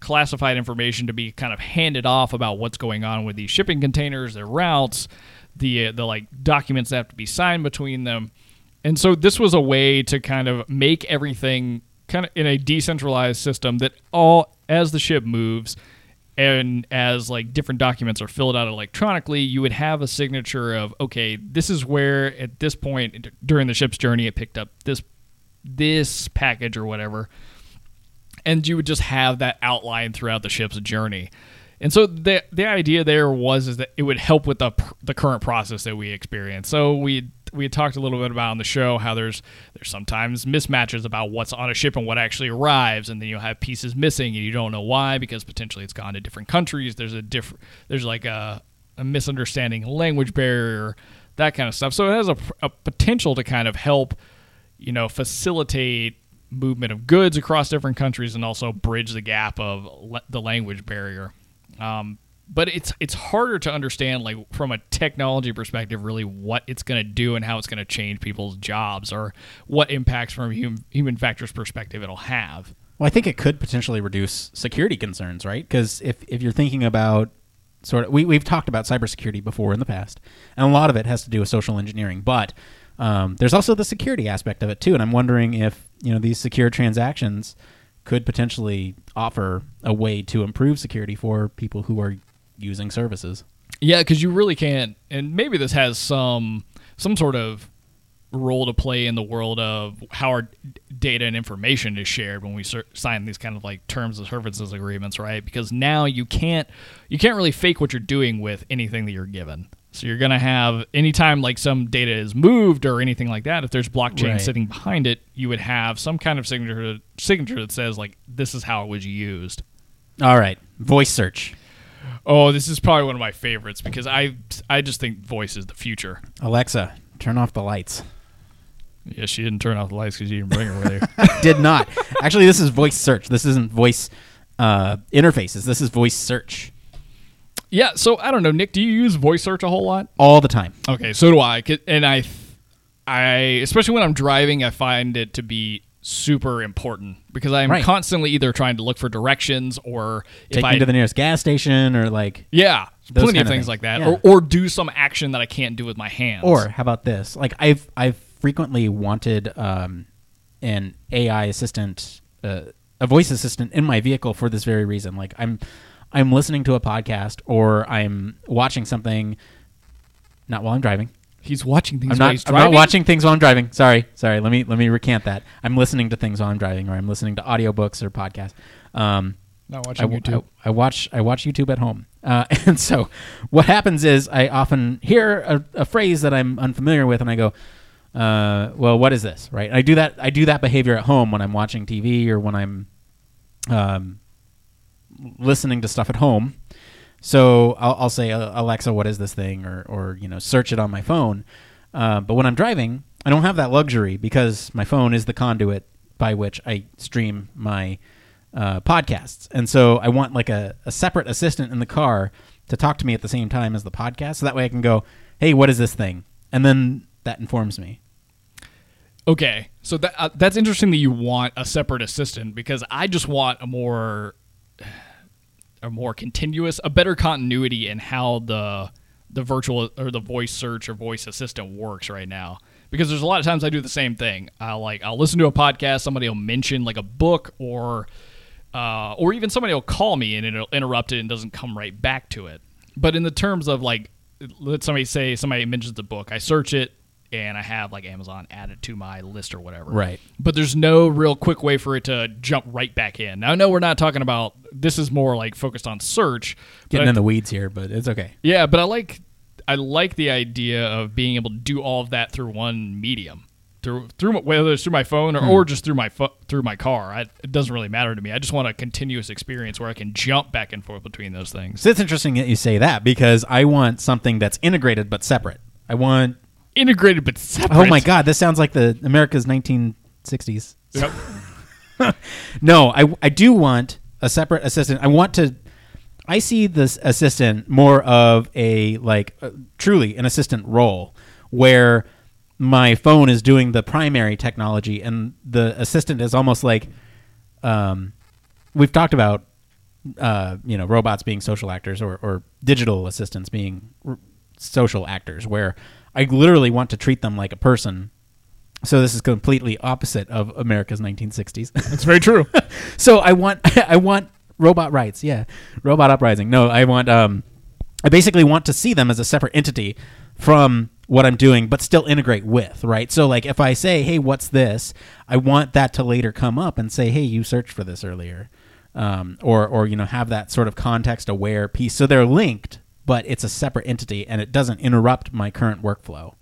Speaker 3: classified information to be kind of handed off about what's going on with these shipping containers, their routes, the uh, the like documents that have to be signed between them. And so this was a way to kind of make everything kind of in a decentralized system that all as the ship moves and as like different documents are filled out electronically, you would have a signature of okay, this is where at this point during the ship's journey it picked up this this package or whatever and you would just have that outline throughout the ship's journey. And so the the idea there was is that it would help with the the current process that we experience. So we we had talked a little bit about on the show how there's there's sometimes mismatches about what's on a ship and what actually arrives, and then you'll have pieces missing and you don't know why because potentially it's gone to different countries. There's a different there's like a a misunderstanding language barrier, that kind of stuff. So it has a, a potential to kind of help, you know, facilitate movement of goods across different countries and also bridge the gap of le- the language barrier. Um, but it's it's harder to understand like from a technology perspective really what it's going to do and how it's going to change people's jobs or what impacts from a human, human factors perspective it'll have.
Speaker 1: Well, I think it could potentially reduce security concerns, right? Because if, if you're thinking about sort of, we, we've talked about cybersecurity before in the past, and a lot of it has to do with social engineering, but um, there's also the security aspect of it too. And I'm wondering if, you know, these secure transactions could potentially offer a way to improve security for people who are using services.
Speaker 3: Yeah, because you really can't, and maybe this has some some sort of role to play in the world of how our data and information is shared when we sign these kind of like terms of services agreements, right? Because now you can't you can't really fake what you're doing with anything that you're given. So you're gonna have anytime like some data is moved or anything like that. If there's blockchain
Speaker 1: Right.
Speaker 3: sitting behind it, you would have some kind of signature signature that says like this is how it was used.
Speaker 1: All right, voice search.
Speaker 3: Oh, this is probably one of my favorites because I I just think voice is the future.
Speaker 1: Alexa, turn off the lights.
Speaker 3: Yeah, she didn't turn off the lights because you didn't bring her with you.
Speaker 1: Did not. Actually, this is voice search. This isn't voice uh, interfaces. This is voice search
Speaker 3: yeah, so I don't know, Nick. Do you use voice search a whole lot?
Speaker 1: all the time.
Speaker 3: Okay, so do I. And I, I especially when I'm driving, I find it to be super important because I'm
Speaker 1: Right.
Speaker 3: constantly either trying to look for directions or if
Speaker 1: Take
Speaker 3: I
Speaker 1: me to the nearest gas station or like
Speaker 3: yeah, plenty of things
Speaker 1: things.
Speaker 3: like that,
Speaker 1: Yeah.
Speaker 3: or or do some action that I can't do with my hands.
Speaker 1: Or how about this? Like I've I've frequently wanted um, an AI assistant, uh, a voice assistant in my vehicle for this very reason. Like I'm I'm listening to a podcast or I'm watching something, not while I'm driving,
Speaker 3: He's watching things
Speaker 1: I'm
Speaker 3: while
Speaker 1: not.
Speaker 3: he's
Speaker 1: I'm
Speaker 3: driving.
Speaker 1: not watching things while I'm driving. Sorry, sorry. Let me let me recant that. I'm listening to things while I'm driving, or I'm listening to audiobooks or podcasts. Um,
Speaker 3: Not
Speaker 1: I,
Speaker 3: watching YouTube.
Speaker 1: I, I watch I watch YouTube at home, uh, and so what happens is I often hear a, a phrase that I'm unfamiliar with, and I go, uh, "Well, what is this?" Right? I do that. I do that behavior at home when I'm watching TV or when I'm um, listening to stuff at home. So I'll, I'll say, uh, Alexa, what is this thing, or or you know, search it on my phone. Uh, but when I'm driving, I don't have that luxury because my phone is the conduit by which I stream my uh, podcasts, and so I want like a, a separate assistant in the car to talk to me at the same time as the podcast, so that way I can go, "Hey, what is this thing?" and then that informs me.
Speaker 3: Okay, so that uh, that's interesting that you want a separate assistant because I just want a more a more continuous, a better continuity in how the the virtual or the voice search or voice assistant works right now. Because there's a lot of times I do the same thing. I'll like I'll listen to a podcast, somebody will mention like a book or uh, or even somebody will call me and it'll interrupt it and doesn't come right back to it. But in the terms of like, let somebody say somebody mentions the book, I search it and I have like Amazon added to my list or whatever.
Speaker 1: Right.
Speaker 3: But there's no real quick way for it to jump right back in. Now I know we're not talking about this is more like focused on search.
Speaker 1: Getting
Speaker 3: I-
Speaker 1: in the weeds here, but it's okay.
Speaker 3: yeah, but I like I like the idea of being able to do all of that through one medium. Through through whether it's through my phone or, hmm. or just through my pho- through my car, I, it doesn't really matter to me. I just want a continuous experience where I can jump back and forth between those things.
Speaker 1: So it's interesting that you say that because I want something that's integrated but separate. I want
Speaker 3: Integrated but separate.
Speaker 1: Oh my god, this sounds like the America's 1960s.
Speaker 3: Yep.
Speaker 1: No, I I do want a separate assistant. I want to I see this assistant more of a like uh, truly an assistant role where my phone is doing the primary technology and the assistant is almost like um we've talked about uh, you know robots being social actors or, or digital assistants being r- social actors where i literally want to treat them like a person. So this is completely opposite of america's 1960s
Speaker 3: That's very true.
Speaker 1: so i want i want robot rights. Yeah robot uprising. No i want um i basically want to see them as a separate entity from what i'm doing but still integrate with right? So like if i say hey what's this? I want that to later come up and say hey you searched for this earlier um, or or you know have that sort of context aware piece. So they're linked but it's a separate entity and it doesn't interrupt my current workflow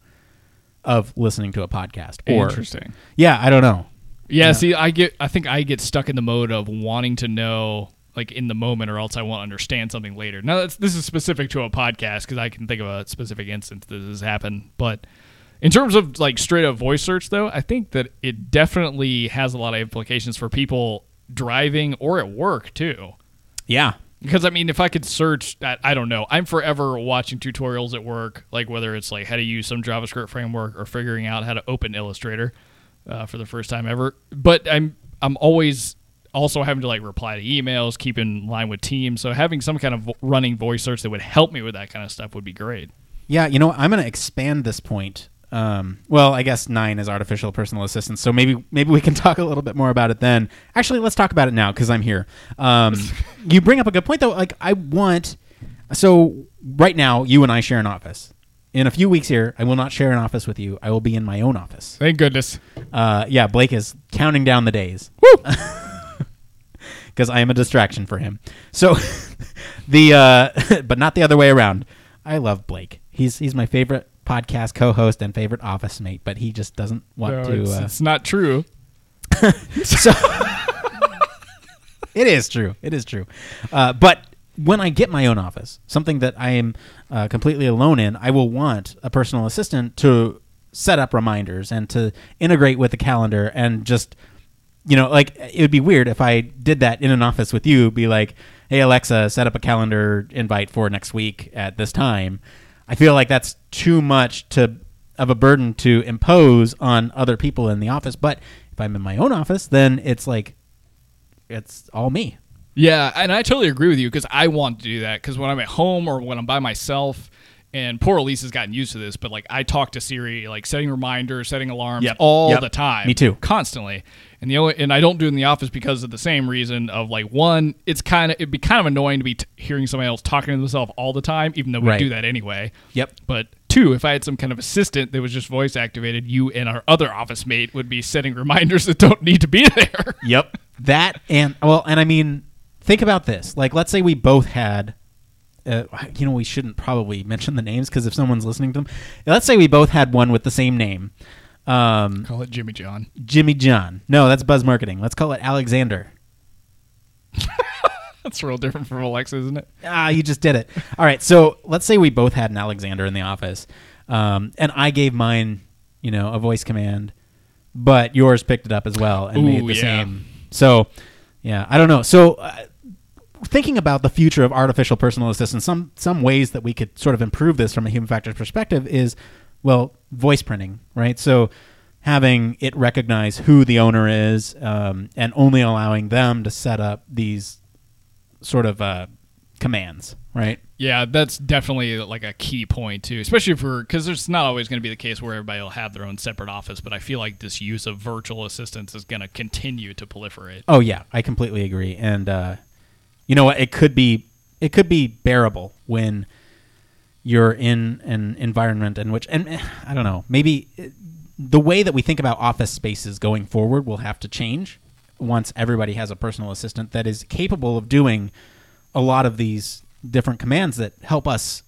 Speaker 1: of listening to a podcast or
Speaker 3: Interesting.
Speaker 1: yeah i don't know
Speaker 3: Yeah, see, I get I think I get stuck in the mode of wanting to know like in the moment or else I won't understand something later. Now that's, this is specific to a podcast because I can think of a specific instance that this has happened. But in terms of like straight up voice search though, I think that it definitely has a lot of implications for people driving or at work too.
Speaker 1: yeah
Speaker 3: Because I mean, if I could search, I, I don't know. I'm forever watching tutorials at work, like whether it's like how to use some JavaScript framework or figuring out how to open Illustrator uh, for the first time ever. But I'm I'm always also having to like reply to emails, keep in line with teams. So having some kind of running voice search that would help me with that kind of stuff would be great.
Speaker 1: Yeah, you know. I'm going to expand this point. Um, well, I guess nine is artificial personal assistance, so maybe maybe we can talk a little bit more about it then. Actually, let's talk about it now because I'm here. Um, you bring up a good point though. Like, I want so right now you and I share an office. In a few weeks here, I will not share an office with you. I will be in my own office.
Speaker 3: Thank goodness.
Speaker 1: Uh, yeah, Blake is counting down the days. Because I am a distraction for him. So, the uh, but not the other way around. I love Blake. He's he's my favorite podcast co-host and favorite office mate, but he just doesn't want
Speaker 3: No,
Speaker 1: to.
Speaker 3: it's,
Speaker 1: uh,
Speaker 3: it's not true.
Speaker 1: so it is true. It is true. Uh, but when I get my own office, something that I am uh, completely alone in, I will want a personal assistant to set up reminders and to integrate with the calendar and just you know like it would be weird if i did that in an office with you be like hey alexa set up a calendar invite for next week at this time i feel like that's too much to of a burden to impose on other people in the office but if i'm in my own office then it's like it's all me.
Speaker 3: Yeah, and I totally agree with you because I want to do that because when I'm at home or when I'm by myself And poor Elise has gotten used to this, but like I talk to Siri, like setting reminders, setting alarms
Speaker 1: Yep.
Speaker 3: all
Speaker 1: Yep.
Speaker 3: the time.
Speaker 1: Me too.
Speaker 3: constantly. And the only, and I don't do it in the office because of the same reason of like one, it's kind of it'd be kind of annoying to be t- hearing somebody else talking to themselves all the time, even though we
Speaker 1: Right.
Speaker 3: do that anyway.
Speaker 1: Yep.
Speaker 3: But two, if I had some kind of assistant that was just voice activated, you and our other office mate would be setting reminders that don't need to be there.
Speaker 1: Yep. That and well, and I mean, think about this. Like, let's say we both had. Uh, you know, we shouldn't probably mention the names because if someone's listening to them, let's say we both had one with the same name, um,
Speaker 3: Call it Jimmy John.
Speaker 1: Jimmy John. No, that's buzz marketing. Let's call it Alexander.
Speaker 3: That's real different from Alexa, isn't it?
Speaker 1: Ah, you just did it. All right, so let's say we both had an Alexander in the office, um, and I gave mine, you know, a voice command, but yours picked it up as well and made the
Speaker 3: yeah.
Speaker 1: same. So, yeah, I don't know. So, uh, thinking about the future of artificial personal assistance, some some ways that we could sort of improve this from a human factors perspective is, well, voice printing, right? So. Having it recognize who the owner is, um, and only allowing them to set up these sort of uh, commands, right?
Speaker 3: Yeah, that's definitely like a key point too, especially for because there's not always going to be the case where everybody will have their own separate office. But I feel like this use of virtual assistants is going to continue to proliferate.
Speaker 1: Oh yeah, I completely agree. And uh, you know what? It could be it could be bearable when you're in an environment in which, and eh, I don't know, maybe eh, the way that we think about office spaces going forward will have to change once everybody has a personal assistant that is capable of doing a lot of these different commands that help us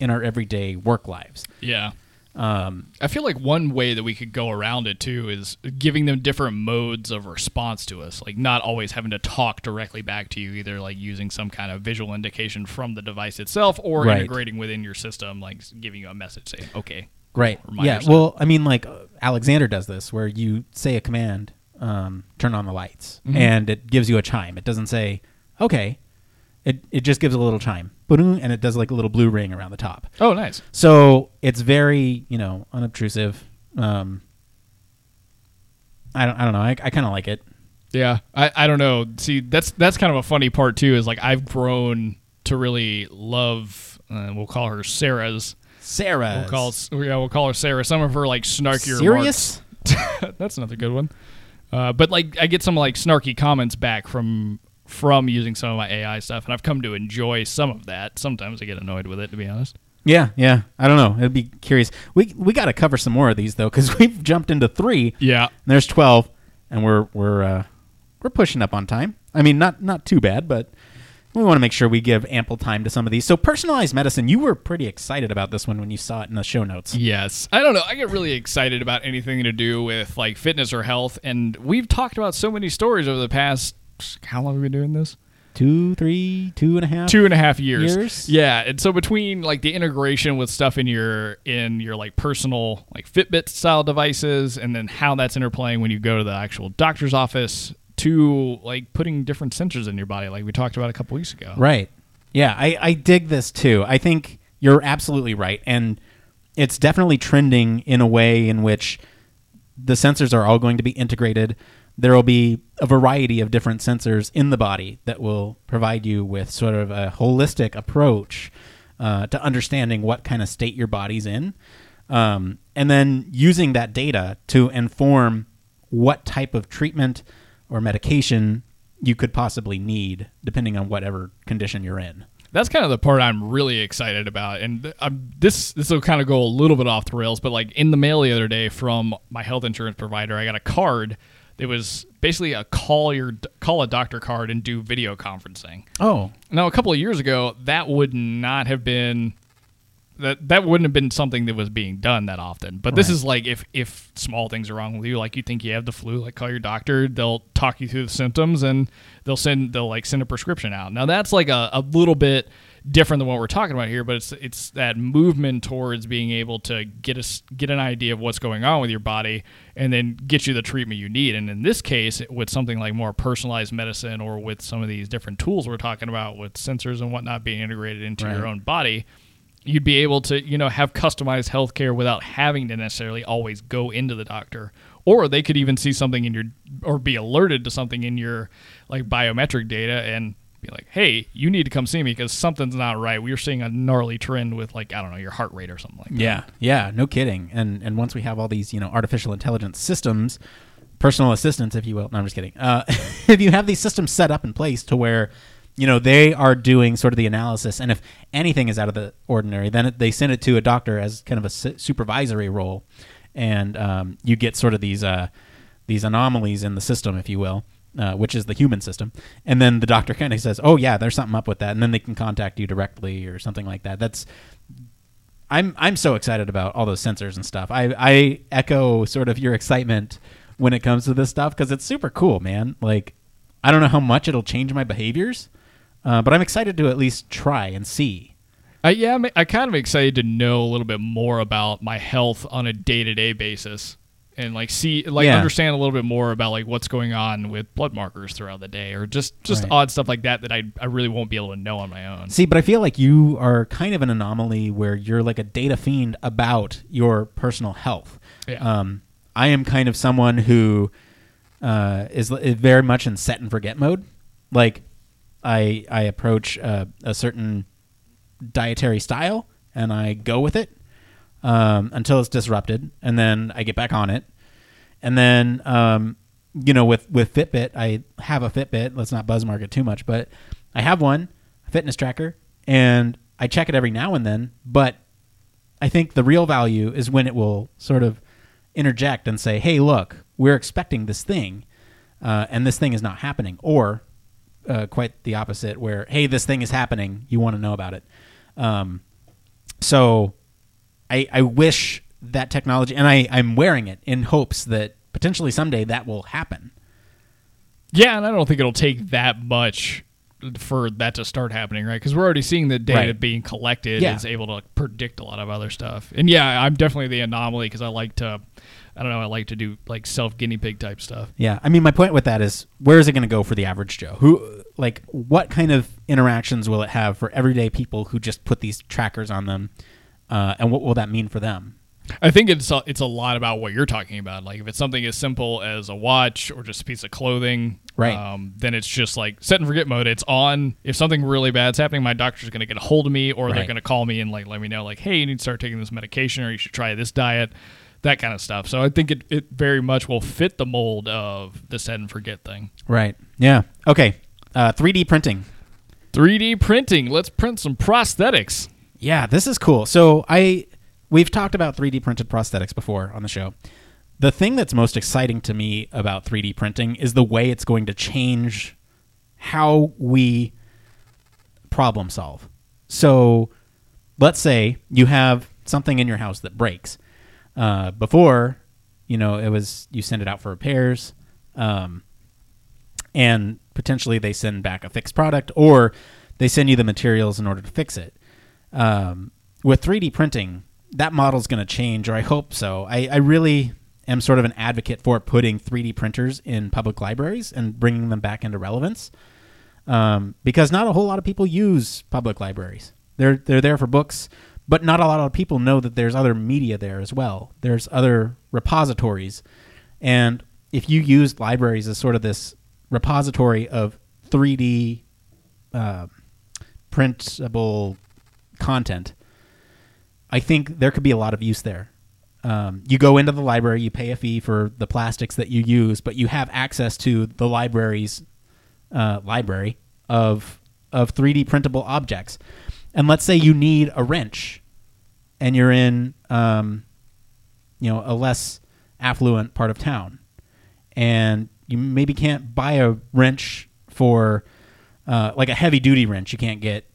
Speaker 1: in our everyday work lives.
Speaker 3: Yeah.
Speaker 1: Um,
Speaker 3: I feel like one way that we could go around it too is giving them different modes of response to us, like not always having to talk directly back to you, either like using some kind of visual indication from the device itself or
Speaker 1: Right.
Speaker 3: integrating within your system, like giving you a message saying, "Okay,
Speaker 1: Right. Yeah.
Speaker 3: set.
Speaker 1: Well, I mean, like uh, Alexander does this, where you say a command, um, turn on the lights,
Speaker 3: Mm-hmm.
Speaker 1: and it gives you a chime. It doesn't say, okay. It it just gives a little chime, and it does like a little blue ring around the top.
Speaker 3: oh nice."
Speaker 1: So it's very you know unobtrusive. Um, I don't I don't know. I, I kind of like it.
Speaker 3: Yeah, I, I don't know. See, that's that's kind of a funny part too. Is like I've grown to really love. Uh, we'll call her Sarah's.
Speaker 1: Sarah.
Speaker 3: We'll call yeah, we'll call her Sarah. Some of her like snarkier.
Speaker 1: serious.
Speaker 3: that's another good one. Uh, but like I get some like snarky comments back from from using some of my AI stuff, and I've come to enjoy some of that. Sometimes I get annoyed with it, to be honest.
Speaker 1: Yeah, yeah. I don't know. I'd be curious. We we got to cover some more of these though, because we've jumped into three.
Speaker 3: Yeah,
Speaker 1: And there's 12 and we're we're uh, we're pushing up on time. I mean, not not too bad, but we want to make sure we give ample time to some of these. So personalized medicine, you were pretty excited about this one when you saw it in the show notes.
Speaker 3: Yes. I don't know. I get really excited about anything to do with like fitness or health. And we've talked about so many stories over the past, how long have we been doing this?
Speaker 1: Two, three, two and a half.
Speaker 3: Two and a half years.
Speaker 1: Years?
Speaker 3: Yeah. And so between like the integration with stuff in your, in your like personal, like Fitbit style devices, and then how that's interplaying when you go to the actual doctor's office to like putting different sensors in your body, like we talked about a couple weeks ago.
Speaker 1: Right. Yeah, I, I dig this too. I think you're absolutely right. And it's definitely trending in a way in which the sensors are all going to be integrated. There will be a variety of different sensors in the body that will provide you with sort of a holistic approach uh, to understanding what kind of state your body's in. Um, and then using that data to inform what type of treatment or medication you could possibly need, depending on whatever condition you're in.
Speaker 3: That's kind of the part I'm really excited about, and I'm, this this will kind of go a little bit off the rails. But like in the mail the other day from my health insurance provider, I got a card that was basically a call your call a doctor card and do video conferencing.
Speaker 1: Oh,
Speaker 3: Now, a couple of years ago, that would not have been that that wouldn't have been something that was being done that often. But this
Speaker 1: Right.
Speaker 3: is like if if small things are wrong with you, like you think you have the flu, like call your doctor. They'll talk you through the symptoms and they'll send they'll like send a prescription out. Now that's like a, a little bit different than what we're talking about here, but it's it's that movement towards being able to get us get an idea of what's going on with your body and then get you the treatment you need. And in this case, with something like more personalized medicine or with some of these different tools we're talking about with sensors and whatnot being integrated into
Speaker 1: Right.
Speaker 3: your own body, you'd be able to you know have customized healthcare without having to necessarily always go into the doctor or they could even see something in your or be alerted to something in your like biometric data and be like, "Hey, you need to come see me because something's not right. We're seeing a gnarly trend with like I don't know your heart rate or something like that."
Speaker 1: Yeah, yeah, no kidding. And and once we have all these, you know, artificial intelligence systems, personal assistants, if you will. No, I'm just kidding. Uh, if you have these systems set up in place to where, you know, they are doing sort of the analysis, and if anything is out of the ordinary, then they send it to a doctor as kind of a su- supervisory role, and um, you get sort of these uh, these anomalies in the system, if you will. Uh, which is the human system, and then the doctor kind of says, "Oh yeah, there's something up with that," and then they can contact you directly or something like that. That's I'm I'm so excited about all those sensors and stuff. I I echo sort of your excitement when it comes to this stuff because it's super cool, man. Like I don't know how much it'll change my behaviors, uh, but I'm excited to at least try and see.
Speaker 3: I, yeah, I'm, I kind of excited to know a little bit more about my health on a day to day basis, and like see, like
Speaker 1: Yeah.
Speaker 3: understand a little bit more about like what's going on with blood markers throughout the day, or just just
Speaker 1: Right.
Speaker 3: odd stuff like that that I I really won't be able to know on my own.
Speaker 1: See, but I feel like you are kind of an anomaly where you're like a data fiend about your personal health.
Speaker 3: Yeah.
Speaker 1: Um, I am kind of someone who uh, is, is very much in set and forget mode. Like, I I approach uh, a certain dietary style and I go with it um, until it's disrupted, and then I get back on it, and then um, you know with with Fitbit, I have a Fitbit. Let's not buzz market too much, but I have one a fitness tracker, and I check it every now and then. But I think the real value is when it will sort of interject and say, "Hey, look, we're expecting this thing, uh, and this thing is not happening," or uh, quite the opposite, where, "Hey, this thing is happening. You want to know about it." Um, so, I, I wish that technology, and I, I'm wearing it in hopes that potentially someday that will happen.
Speaker 3: Yeah, and I don't think it'll take that much for that to start happening, right? Because we're already seeing the data
Speaker 1: Right.
Speaker 3: being collected
Speaker 1: Yeah.
Speaker 3: is able to predict a lot of other stuff. And yeah, I'm definitely the anomaly because I like to, I don't know, I like to do like self guinea pig type stuff.
Speaker 1: Yeah, I mean, my point with that is, where is it going to go for the average Joe? Who, like, what kind of interactions will it have for everyday people who just put these trackers on them, uh, and what will that mean for them?
Speaker 3: I think it's a, it's a lot about what you're talking about. Like if it's something as simple as a watch or just a piece of clothing,
Speaker 1: Right.
Speaker 3: Um, then it's just like set and forget mode. It's on. If something really bad's happening, my doctor's going to get a hold of me, or they're going to call me and like let me know, like, hey, you need to start taking this medication, or you should try this diet, that kind of stuff. So I think it, it very much will fit the mold of the set and forget thing.
Speaker 1: Right. Yeah. Okay. Uh, 3D printing.
Speaker 3: 3D printing. Let's print some prosthetics.
Speaker 1: Yeah, this is cool. So I we've talked about 3D printed prosthetics before on the show. The thing that's most exciting to me about 3D printing is the way it's going to change how we problem solve. So let's say you have something in your house that breaks. Uh, before, you know, it was you send it out for repairs, um, and potentially they send back a fixed product, or they send you the materials in order to fix it. Um, with 3D printing, that model's going to change, or I hope so. I, I really am sort of an advocate for putting 3D printers in public libraries and bringing them back into relevance um, because not a whole lot of people use public libraries. They're they're there for books, but not a lot of people know that there's other media there as well. There's other repositories, and if you use libraries as sort of this repository of 3D uh, printable content, I think there could be a lot of use there. Um, you go into the library, you pay a fee for the plastics that you use, but you have access to the library's uh, library of of 3D printable objects. And let's say you need a wrench, and you're in, um, you know, a less affluent part of town, and you maybe can't buy a wrench for uh, like a heavy duty wrench. You can't get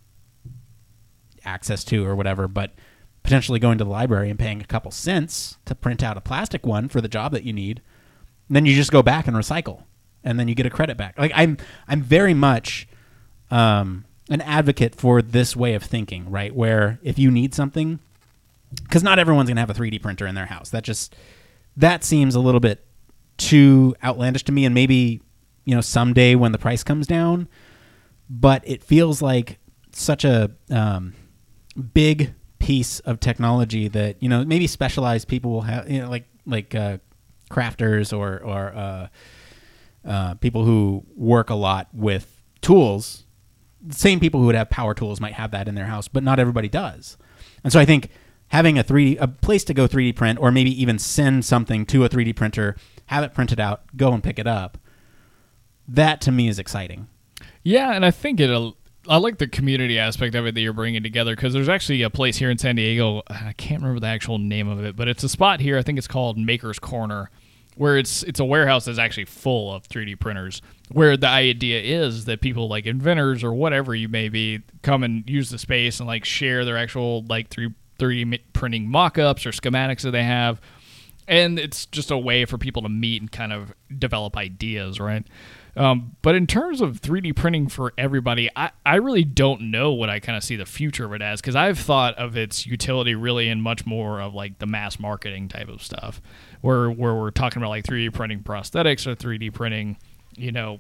Speaker 1: access to or whatever, but potentially going to the library and paying a couple cents to print out a plastic one for the job that you need. And then you just go back and recycle, and then you get a credit back. Like I'm, I'm very much um, an advocate for this way of thinking, right? Where if you need something, because not everyone's gonna have a 3D printer in their house. That just that seems a little bit too outlandish to me, and maybe you know someday when the price comes down. But it feels like such a um, big piece of technology that you know maybe specialized people will have, you know, like like uh, crafters or or uh, uh, people who work a lot with tools same people who would have power tools might have that in their house, but not everybody does. And so I think having a 3D a place to go 3D print or maybe even send something to a 3D printer, have it printed out, go and pick it up. That to me is exciting.
Speaker 3: Yeah, and I think it'll. I like the community aspect of it that you're bringing together because there's actually a place here in San Diego. I can't remember the actual name of it, but it's a spot here. I think it's called Maker's Corner, where it's it's a warehouse that's actually full of 3D printers. Where the idea is that people like inventors or whatever you may be come and use the space and like share their actual like 3 3D printing mock-ups or schematics that they have, and it's just a way for people to meet and kind of develop ideas, right? Um, but in terms of 3D printing for everybody, I, I really don't know what I kind of see the future of it as because I've thought of its utility really in much more of like the mass marketing type of stuff, where where we're talking about like 3D printing prosthetics or 3D printing, you know,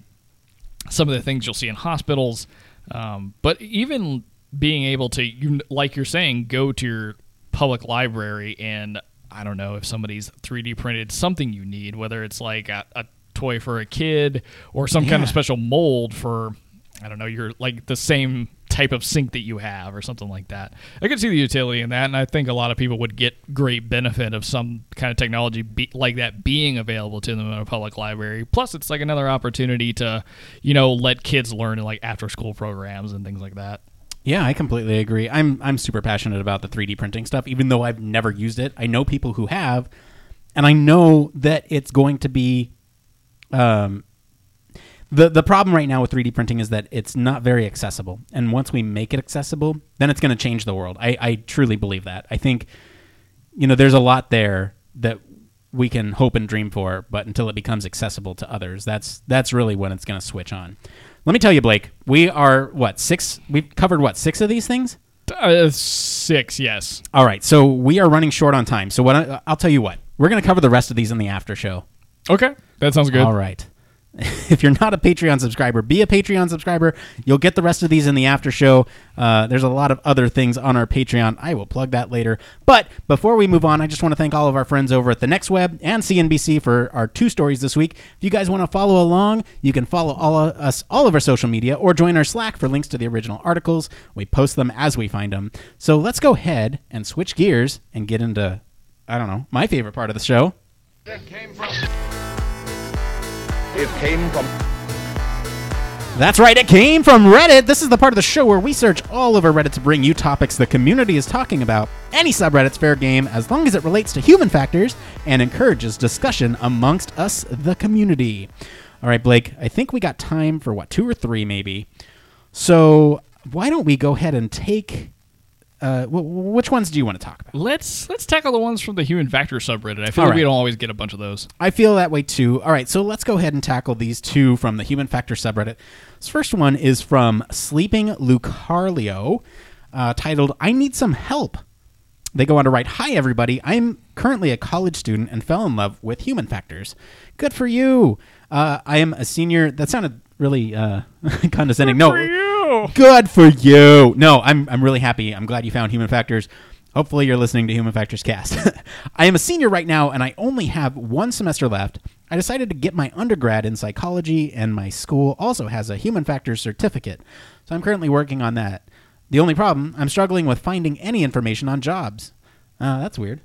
Speaker 3: some of the things you'll see in hospitals. Um, but even being able to, you, like you're saying, go to your public library and I don't know if somebody's 3D printed something you need, whether it's like a, a toy for a kid or some kind of special mold for I don't know, you're like the same type of sink that you have or something like that. I could see the utility in that, and I think a lot of people would get great benefit of some kind of technology be, like that being available to them in a public library. Plus, it's like another opportunity to, you know, let kids learn in like after school programs and things like that.
Speaker 1: Yeah, I completely agree. I'm I'm super passionate about the 3D printing stuff, even though I've never used it. I know people who have, and I know that it's going to be. Um, the the problem right now with 3D printing is that it's not very accessible, and once we make it accessible, then it's going to change the world. I, I truly believe that. I think, you know, there's a lot there that we can hope and dream for, but until it becomes accessible to others, that's that's really when it's going to switch on. Let me tell you, Blake, we are what six? We've covered what six of these things.
Speaker 3: Uh, six, yes.
Speaker 1: All right, so we are running short on time. So what I, I'll tell you what, we're going to cover the rest of these in the after show.
Speaker 3: Okay, that sounds good.
Speaker 1: All right. if you're not a Patreon subscriber, be a Patreon subscriber. You'll get the rest of these in the after show. Uh, there's a lot of other things on our Patreon. I will plug that later. But before we move on, I just want to thank all of our friends over at the Next Web and CNBC for our two stories this week. If you guys want to follow along, you can follow all of us, all of our social media, or join our Slack for links to the original articles. We post them as we find them. So let's go ahead and switch gears and get into, I don't know, my favorite part of the show.
Speaker 4: It came from.
Speaker 1: That's right, it came from Reddit. This is the part of the show where we search all over Reddit to bring you topics the community is talking about. Any subreddit's fair game as long as it relates to human factors and encourages discussion amongst us, the community. All right, Blake, I think we got time for what, two or three maybe. So why don't we go ahead and take. Uh, wh- wh- which ones do you want to talk about?
Speaker 3: Let's let's tackle the ones from the human factor subreddit. I feel
Speaker 1: All
Speaker 3: like we don't always get a bunch of those.
Speaker 1: I feel that way too. All right, so let's go ahead and tackle these two from the Human Factor subreddit. This first one is from Sleeping Lucarlio, uh, titled "I Need Some Help." They go on to write, "Hi everybody. I'm currently a college student and fell in love with human factors. Good for you. Uh, I am a senior." That sounded really uh, condescending. no, Good for you. No, I'm I'm really happy. I'm glad you found Human Factors. Hopefully, you're listening to Human Factors Cast. I am a senior right now, and I only have one semester left. I decided to get my undergrad in psychology, and my school also has a Human Factors certificate. So I'm currently working on that. The only problem, I'm struggling with finding any information on jobs. Uh, that's weird.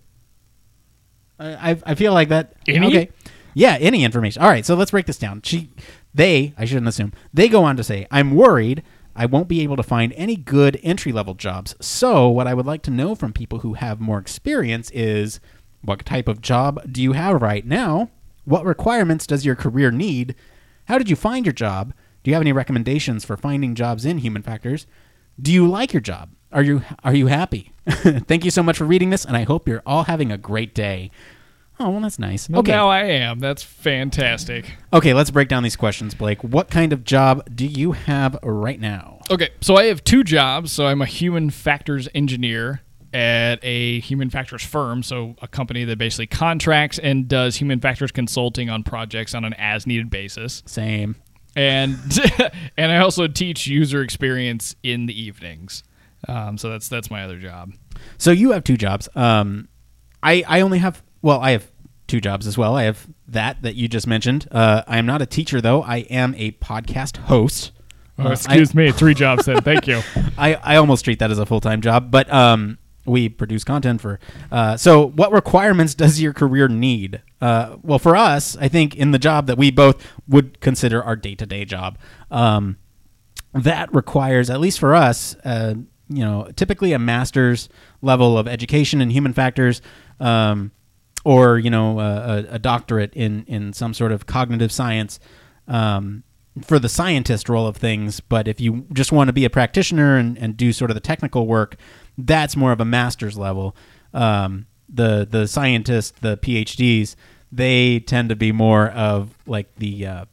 Speaker 1: I, I I feel like that.
Speaker 3: Any?
Speaker 1: Okay. Yeah, any information. All right, so let's break this down. She, they, I shouldn't assume. They go on to say, "I'm worried I won't be able to find any good entry level jobs. So, what I would like to know from people who have more experience is, what type of job do you have right now? What requirements does your career need? How did you find your job? Do you have any recommendations for finding jobs in Human Factors? Do you like your job? Are you are you happy? Thank you so much for reading this, and I hope you're all having a great day. Oh, well, that's nice.
Speaker 3: Well,
Speaker 1: okay.
Speaker 3: now I am. That's fantastic.
Speaker 1: Okay, let's break down these questions, Blake. What kind of job do you have right now?
Speaker 3: Okay, so I have two jobs. So I'm a human factors engineer at a human factors firm, so a company that basically contracts and does human factors consulting on projects on an as-needed basis.
Speaker 1: Same.
Speaker 3: And and I also teach user experience in the evenings. Um, so that's that's my other job.
Speaker 1: So you have two jobs. Um, I I only have well, I have two jobs as well. I have that that you just mentioned. Uh, I am not a teacher though. I am a podcast host.
Speaker 3: Oh, excuse me, three jobs then. Thank you.
Speaker 1: I, I almost treat that as a full time job, but um, we produce content for. Uh, so, what requirements does your career need? Uh, well, for us, I think in the job that we both would consider our day to day job, um, that requires, at least for us, uh, you know, typically a master's level of education in human factors. Um, or you know a, a doctorate in in some sort of cognitive science um, for the scientist role of things. But if you just want to be a practitioner and, and do sort of the technical work, that's more of a master's level. Um, the the scientists, the PhDs, they tend to be more of like the uh,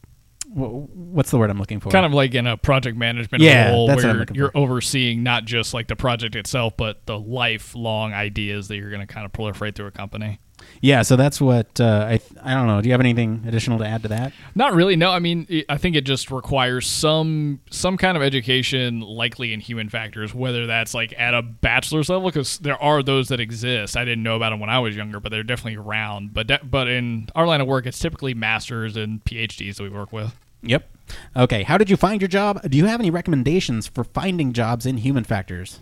Speaker 1: what's the word I'm looking for?
Speaker 3: kind of like in a project management
Speaker 1: Yeah,
Speaker 3: role where you're
Speaker 1: for.
Speaker 3: overseeing not just like the project itself, but the lifelong ideas that you're going to kind of proliferate through a company.
Speaker 1: Yeah. So that's what uh, I I don't know. Do you have anything additional to add to that?
Speaker 3: Not really. No, I mean, it- I think it just requires some some kind of education, likely in human factors, whether that's like at a bachelor's level, because there are those that exist. I didn't know about them when I was younger, but they're definitely around. But de- but in our line of work, it's typically masters and PhDs that we work with.
Speaker 1: Yep. Okay. How did you find your job? Do you have any recommendations for finding jobs in human factors?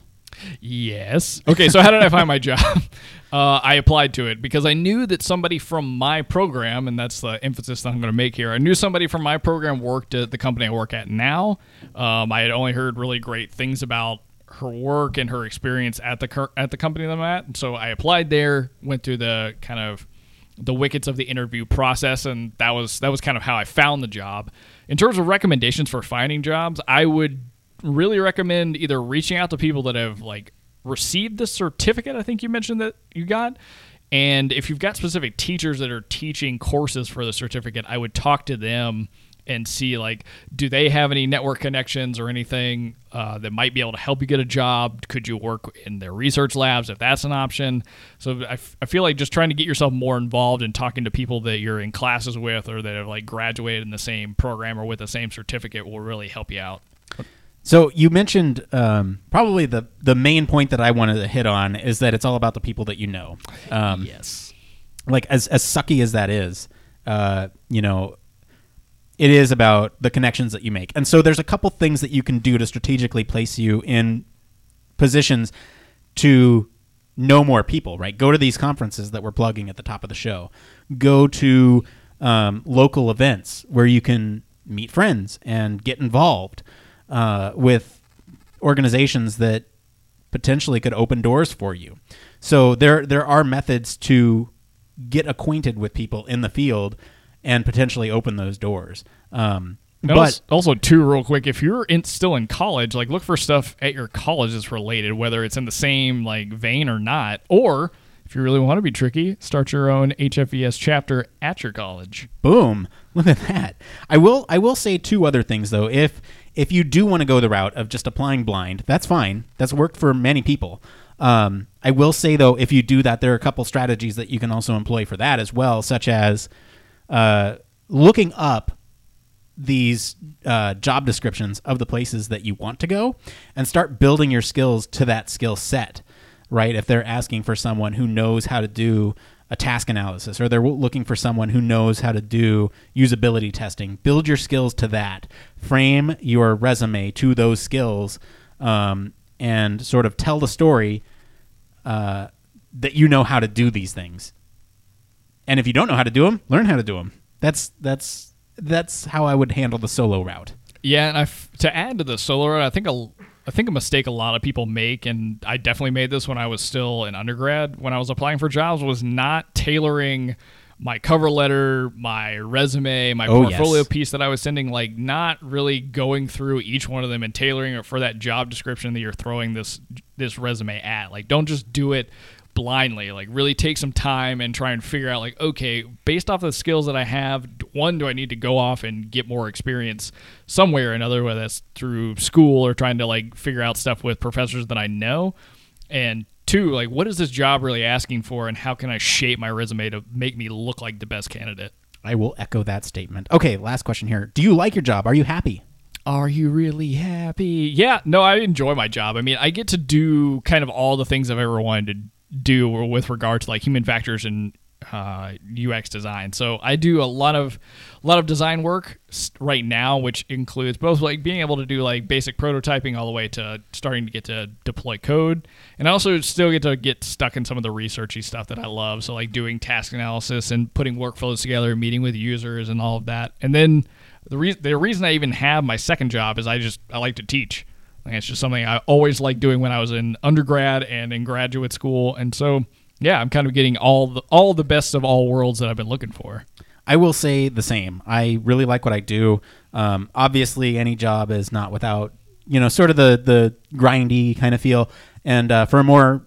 Speaker 3: Yes. Okay, so how did I find my job? Uh, I applied to it because I knew that somebody from my program, and that's the emphasis that I'm going to make here. I knew somebody from my program worked at the company I work at now. Um, I had only heard really great things about her work and her experience at the at the company that I'm at, and so I applied there. Went through the kind of the wickets of the interview process, and that was that was kind of how I found the job. In terms of recommendations for finding jobs, I would really recommend either reaching out to people that have like received the certificate. I think you mentioned that you got. And if you've got specific teachers that are teaching courses for the certificate, I would talk to them and see like, do they have any network connections or anything uh, that might be able to help you get a job? Could you work in their research labs if that's an option? So I, f- I feel like just trying to get yourself more involved in talking to people that you're in classes with or that have like graduated in the same program or with the same certificate will really help you out.
Speaker 1: So you mentioned um, probably the the main point that I wanted to hit on is that it's all about the people that you know. Um,
Speaker 3: Yes.
Speaker 1: Like as as sucky as that is, uh, you know, it is about the connections that you make. And so there's a couple things that you can do to strategically place you in positions to know more people, right? Go to these conferences that we're plugging at the top of the show. Go to um, local events where you can meet friends and get involved uh, with organizations that potentially could open doors for you. So there there are methods to get acquainted with people in the field and potentially open those doors. Um, but
Speaker 3: also, also, too, real quick, if you're in, still in college, like look for stuff at your college that's related, whether it's in the same like vein or not. Or if you really want to be tricky, start your own HFES chapter at your college.
Speaker 1: Boom! Look at that. I will. I will say two other things though. If if you do want to go the route of just applying blind, that's fine. That's worked for many people. Um, I will say though, if you do that, there are a couple strategies that you can also employ for that as well, such as uh, looking up these uh, job descriptions of the places that you want to go and start building your skills to that skill set right if they're asking for someone who knows how to do a task analysis or they're looking for someone who knows how to do usability testing. Build your skills to that. Frame your resume to those skills um, and sort of tell the story uh, that you know how to do these things. And if you don't know how to do them learn how to do them that's that's that's how i would handle the solo route.
Speaker 3: Yeah, and I f- to add to the solo route, I think a I think a mistake a lot of people make, and I definitely made this when I was still an undergrad when I was applying for jobs, was not tailoring my cover letter, my resume, my
Speaker 1: Oh,
Speaker 3: portfolio
Speaker 1: yes.
Speaker 3: piece that I was sending, like not really going through each one of them and tailoring it for that job description that you're throwing this this resume at. Like, don't just do it blindly like really take some time and try and figure out like okay based off the skills that i have one do i need to go off and get more experience some way or another whether that's through school or trying to like figure out stuff with professors that i know? And two like what is this job really asking for and how can i shape my resume to make me look like the best candidate?
Speaker 1: I will echo that statement. Okay last question here. Do you like your job? Are you happy?
Speaker 3: Are you really happy? Yeah, no, I enjoy my job. I mean, I get to do kind of all the things I've ever wanted to do with regard to like human factors and uh, UX design. So I do a lot of a lot of design work right now, which includes both like being able to do like basic prototyping all the way to starting to get to deploy code, and I also still get to get stuck in some of the researchy stuff that I love. So like doing task analysis and putting workflows together, meeting with users, and all of that. And then the reason the reason I even have my second job is I just I like to teach. It's just something I always liked doing when I was in undergrad and in graduate school, and so yeah, I'm kind of getting all the all the best of all worlds that I've been looking for.
Speaker 1: I will say the same. I really like what I do. Um, obviously, any job is not without you know sort of the the grindy kind of feel. And uh, for a more,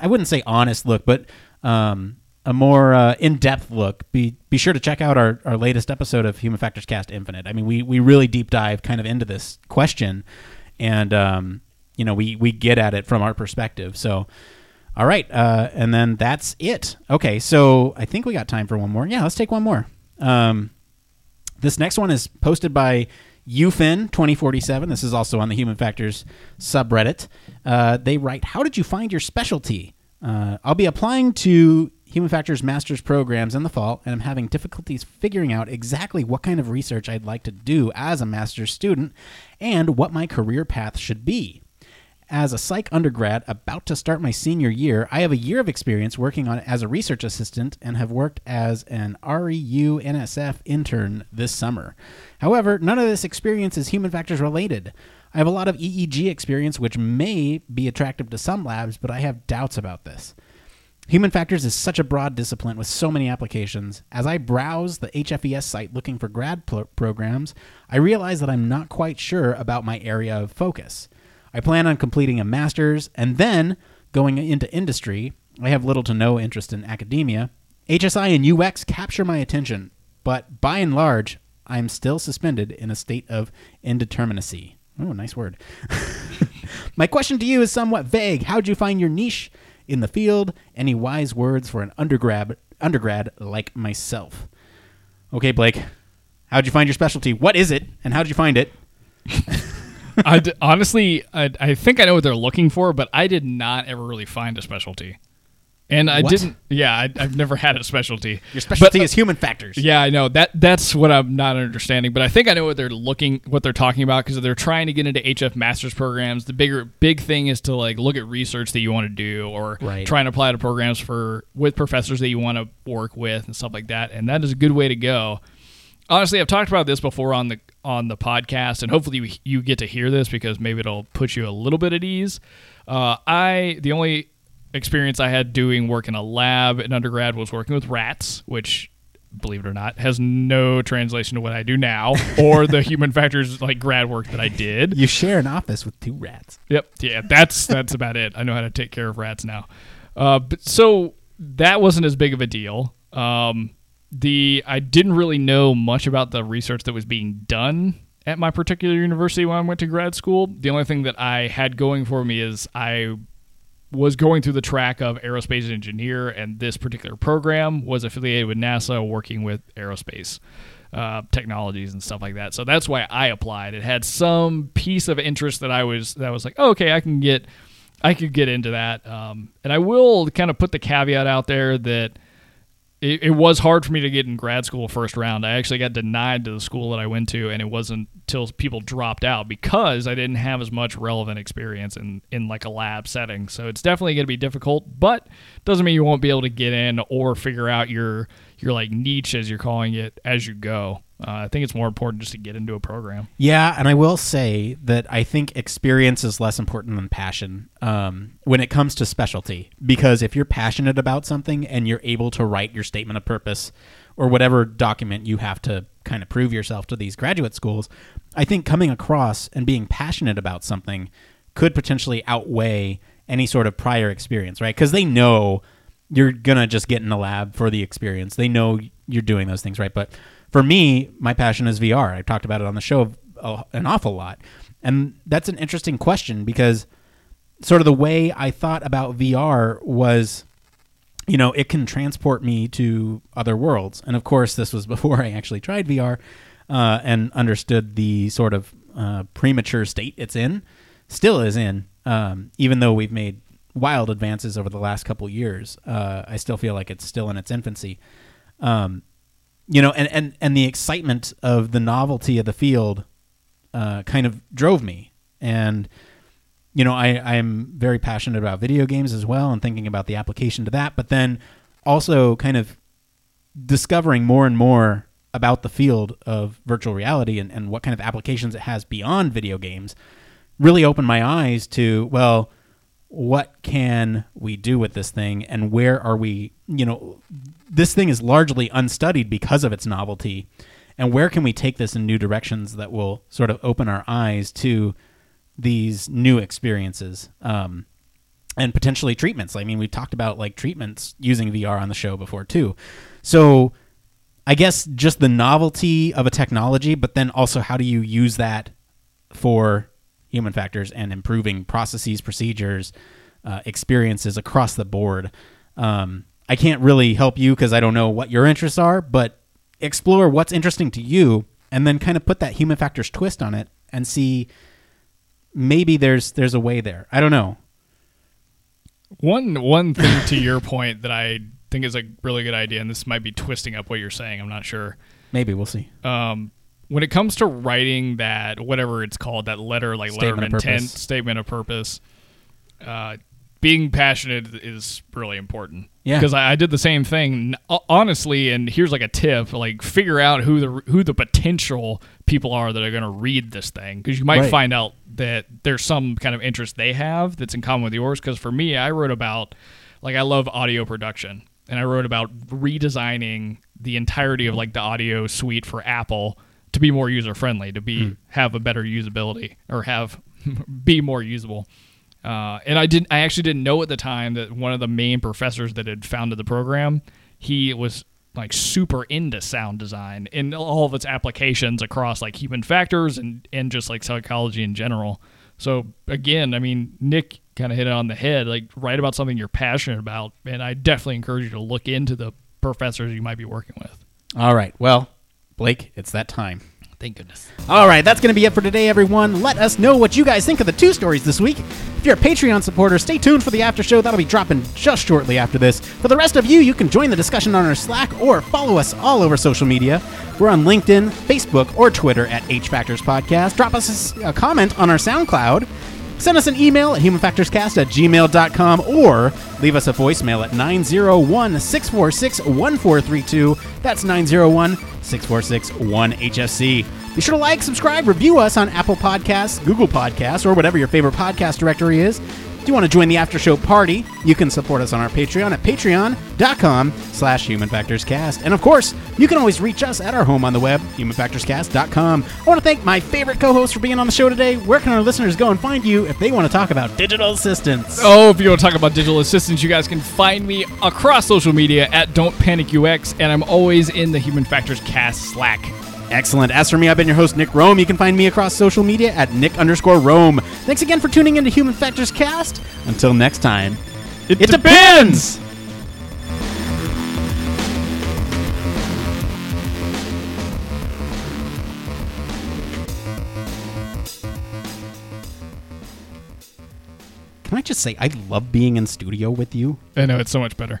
Speaker 1: I wouldn't say honest look, but um, a more uh, in depth look, be be sure to check out our, our latest episode of Human Factors Cast Infinite. I mean, we we really deep dive kind of into this question, and um, you know we we get at it from our perspective. So. All right, uh, and then that's it. Okay, so I think we got time for one more. Yeah, let's take one more. Um, this next one is posted by UFIN2047. This is also on the Human Factors subreddit. Uh, they write, How did you find your specialty? Uh, I'll be applying to Human Factors master's programs in the fall, and I'm having difficulties figuring out exactly what kind of research I'd like to do as a master's student and what my career path should be. As a psych undergrad about to start my senior year, I have a year of experience working on as a research assistant and have worked as an REU NSF intern this summer. However, none of this experience is human factors related. I have a lot of EEG experience, which may be attractive to some labs, but I have doubts about this. Human factors is such a broad discipline with so many applications. As I browse the HFES site looking for grad pro- programs, I realize that I'm not quite sure about my area of focus. I plan on completing a master's and then going into industry. I have little to no interest in academia. HSI and UX capture my attention, but by and large, I'm still suspended in a state of indeterminacy. Oh, nice word. my question to you is somewhat vague. How'd you find your niche in the field? Any wise words for an undergrad undergrad like myself? Okay, Blake. How'd you find your specialty? What is it, and how'd you find it?
Speaker 3: I d- honestly, I, I think I know what they're looking for, but I did not ever really find a specialty. And I
Speaker 1: What?
Speaker 3: didn't. Yeah, I, I've never had a specialty.
Speaker 1: Your specialty
Speaker 3: But,
Speaker 1: is human factors.
Speaker 3: Yeah, I know that. That's what I'm not understanding. But I think I know what they're looking, what they're talking about, because they're trying to get into HF masters programs. The bigger, big thing is to like look at research that you want to do, or
Speaker 1: Right.
Speaker 3: try and apply to programs for with professors that you want to work with and stuff like that. And that is a good way to go. Honestly, I've talked about this before on the on the podcast, and hopefully you, you get to hear this because maybe it'll put you a little bit at ease. Uh, I the only experience I had doing work in a lab in undergrad was working with rats, which believe it or not has no translation to what I do now or the human factors like grad work that I did.
Speaker 1: You share an office with two rats.
Speaker 3: Yep. Yeah, that's that's about it. I know how to take care of rats now. Uh, but so that wasn't as big of a deal. Um, the I didn't really know much about the research that was being done at my particular university when I went to grad school. The only thing that I had going for me is I was going through the track of aerospace engineer, and this particular program was affiliated with NASA, working with aerospace uh, technologies and stuff like that. So that's why I applied. It had some piece of interest that I was that was like, oh, okay, I can get, I could get into that. Um, and I will kind of put the caveat out there that it, it was hard for me to get in grad school first round. I actually got denied to the school that I went to, and it wasn't until people dropped out because I didn't have as much relevant experience in, in like a lab setting. So it's definitely going to be difficult, but doesn't mean you won't be able to get in or figure out your your like niche as you're calling it as you go. Uh, I think it's more important just to get into a program.
Speaker 1: Yeah, and I will say that I think experience is less important than passion um, when it comes to specialty. Because if you're passionate about something and you're able to write your statement of purpose or whatever document you have to kind of prove yourself to these graduate schools, I think coming across and being passionate about something could potentially outweigh any sort of prior experience, right? Because they know you're gonna just get in the lab for the experience. They know you're doing those things, right? But for me, my passion is VR. I've talked about it on the show an awful lot, and that's an interesting question because sort of the way I thought about VR was, you know, it can transport me to other worlds, and of course, this was before I actually tried VR uh, and understood the sort of uh, premature state it's in, still is in, um, even though we've made wild advances over the last couple years. Uh, I still feel like it's still in its infancy. Um, you know, and, and, and the excitement of the novelty of the field uh, kind of drove me. And, you know, I, I'm very passionate about video games as well and thinking about the application to that, but then also kind of discovering more and more about the field of virtual reality and, and what kind of applications it has beyond video games really opened my eyes to, well, what can we do with this thing and where are we, you know, this thing is largely unstudied because of its novelty. And where can we take this in new directions that will sort of open our eyes to these new experiences um, and potentially treatments? I mean, we've talked about like treatments using VR on the show before too. So I guess just the novelty of a technology, but then also how do you use that for human factors and improving processes, procedures, uh, experiences across the board. Um, I can't really help you because I don't know what your interests are, but explore what's interesting to you and then kind of put that human factors twist on it and see maybe there's there's a way there. I don't know.
Speaker 3: One one thing to your point that I think is a really good idea, and this might be twisting up what you're saying. I'm not sure.
Speaker 1: Maybe we'll see.
Speaker 3: Um, when it comes to writing that whatever it's called, that letter like
Speaker 1: Statement
Speaker 3: letter
Speaker 1: of
Speaker 3: intent,
Speaker 1: purpose.
Speaker 3: statement of purpose, uh, being passionate is really important.
Speaker 1: Yeah.
Speaker 3: because I, I did the same thing uh, honestly. And here's like a tip: like figure out who the who the potential people are that are going to read this thing, because you might
Speaker 1: Right.
Speaker 3: find out that there's some kind of interest they have that's in common with yours. Because for me, I wrote about like I love audio production, and I wrote about redesigning the entirety of like the audio suite for Apple to be more user friendly, to be hmm. have a better usability or have be more usable. Uh, and I didn't. I actually didn't know at the time that one of the main professors that had founded the program, he was like super into sound design and all of its applications across like human factors and and just like psychology in general. So again, I mean, Nick kind of hit it on the head. Like, write about something you're passionate about, and I definitely encourage you to look into the professors you might be working with.
Speaker 1: All right. Well, Blake, it's that time.
Speaker 3: Thank goodness.
Speaker 1: All right, that's going to be it for today, everyone. Let us know what you guys think of the two stories this week. If you're a Patreon supporter, stay tuned for the after show. That'll be dropping just shortly after this. For the rest of you, you can join the discussion on our Slack or follow us all over social media. We're on LinkedIn, Facebook, or Twitter at H Factors Podcast. Drop us a comment on our SoundCloud. Send us an email at humanfactorscast at gmail.com or leave us a voicemail at 901 646 1432. That's 901 646 1HFC. Be sure to like, subscribe, review us on Apple Podcasts, Google Podcasts, or whatever your favorite podcast directory is. If you want to join the after show party, you can support us on our Patreon at patreon.com slash humanfactorscast. And of course, you can always reach us at our home on the web, humanfactorscast.com. I want to thank my favorite co-host for being on the show today. Where can our listeners go and find you if they want to talk about digital assistants?
Speaker 3: Oh, if you want to talk about digital assistants, you guys can find me across social media at Don't Panic UX, and I'm always in the Human Factors Cast Slack.
Speaker 1: Excellent. As for me, I've been your host, Nick Roome. You can find me across social media at Nick underscore Roome. Thanks again for tuning into Human Factors Cast. Until next time,
Speaker 3: It,
Speaker 1: depends! Can I just say, I love being in studio with you?
Speaker 3: I know it's so much better.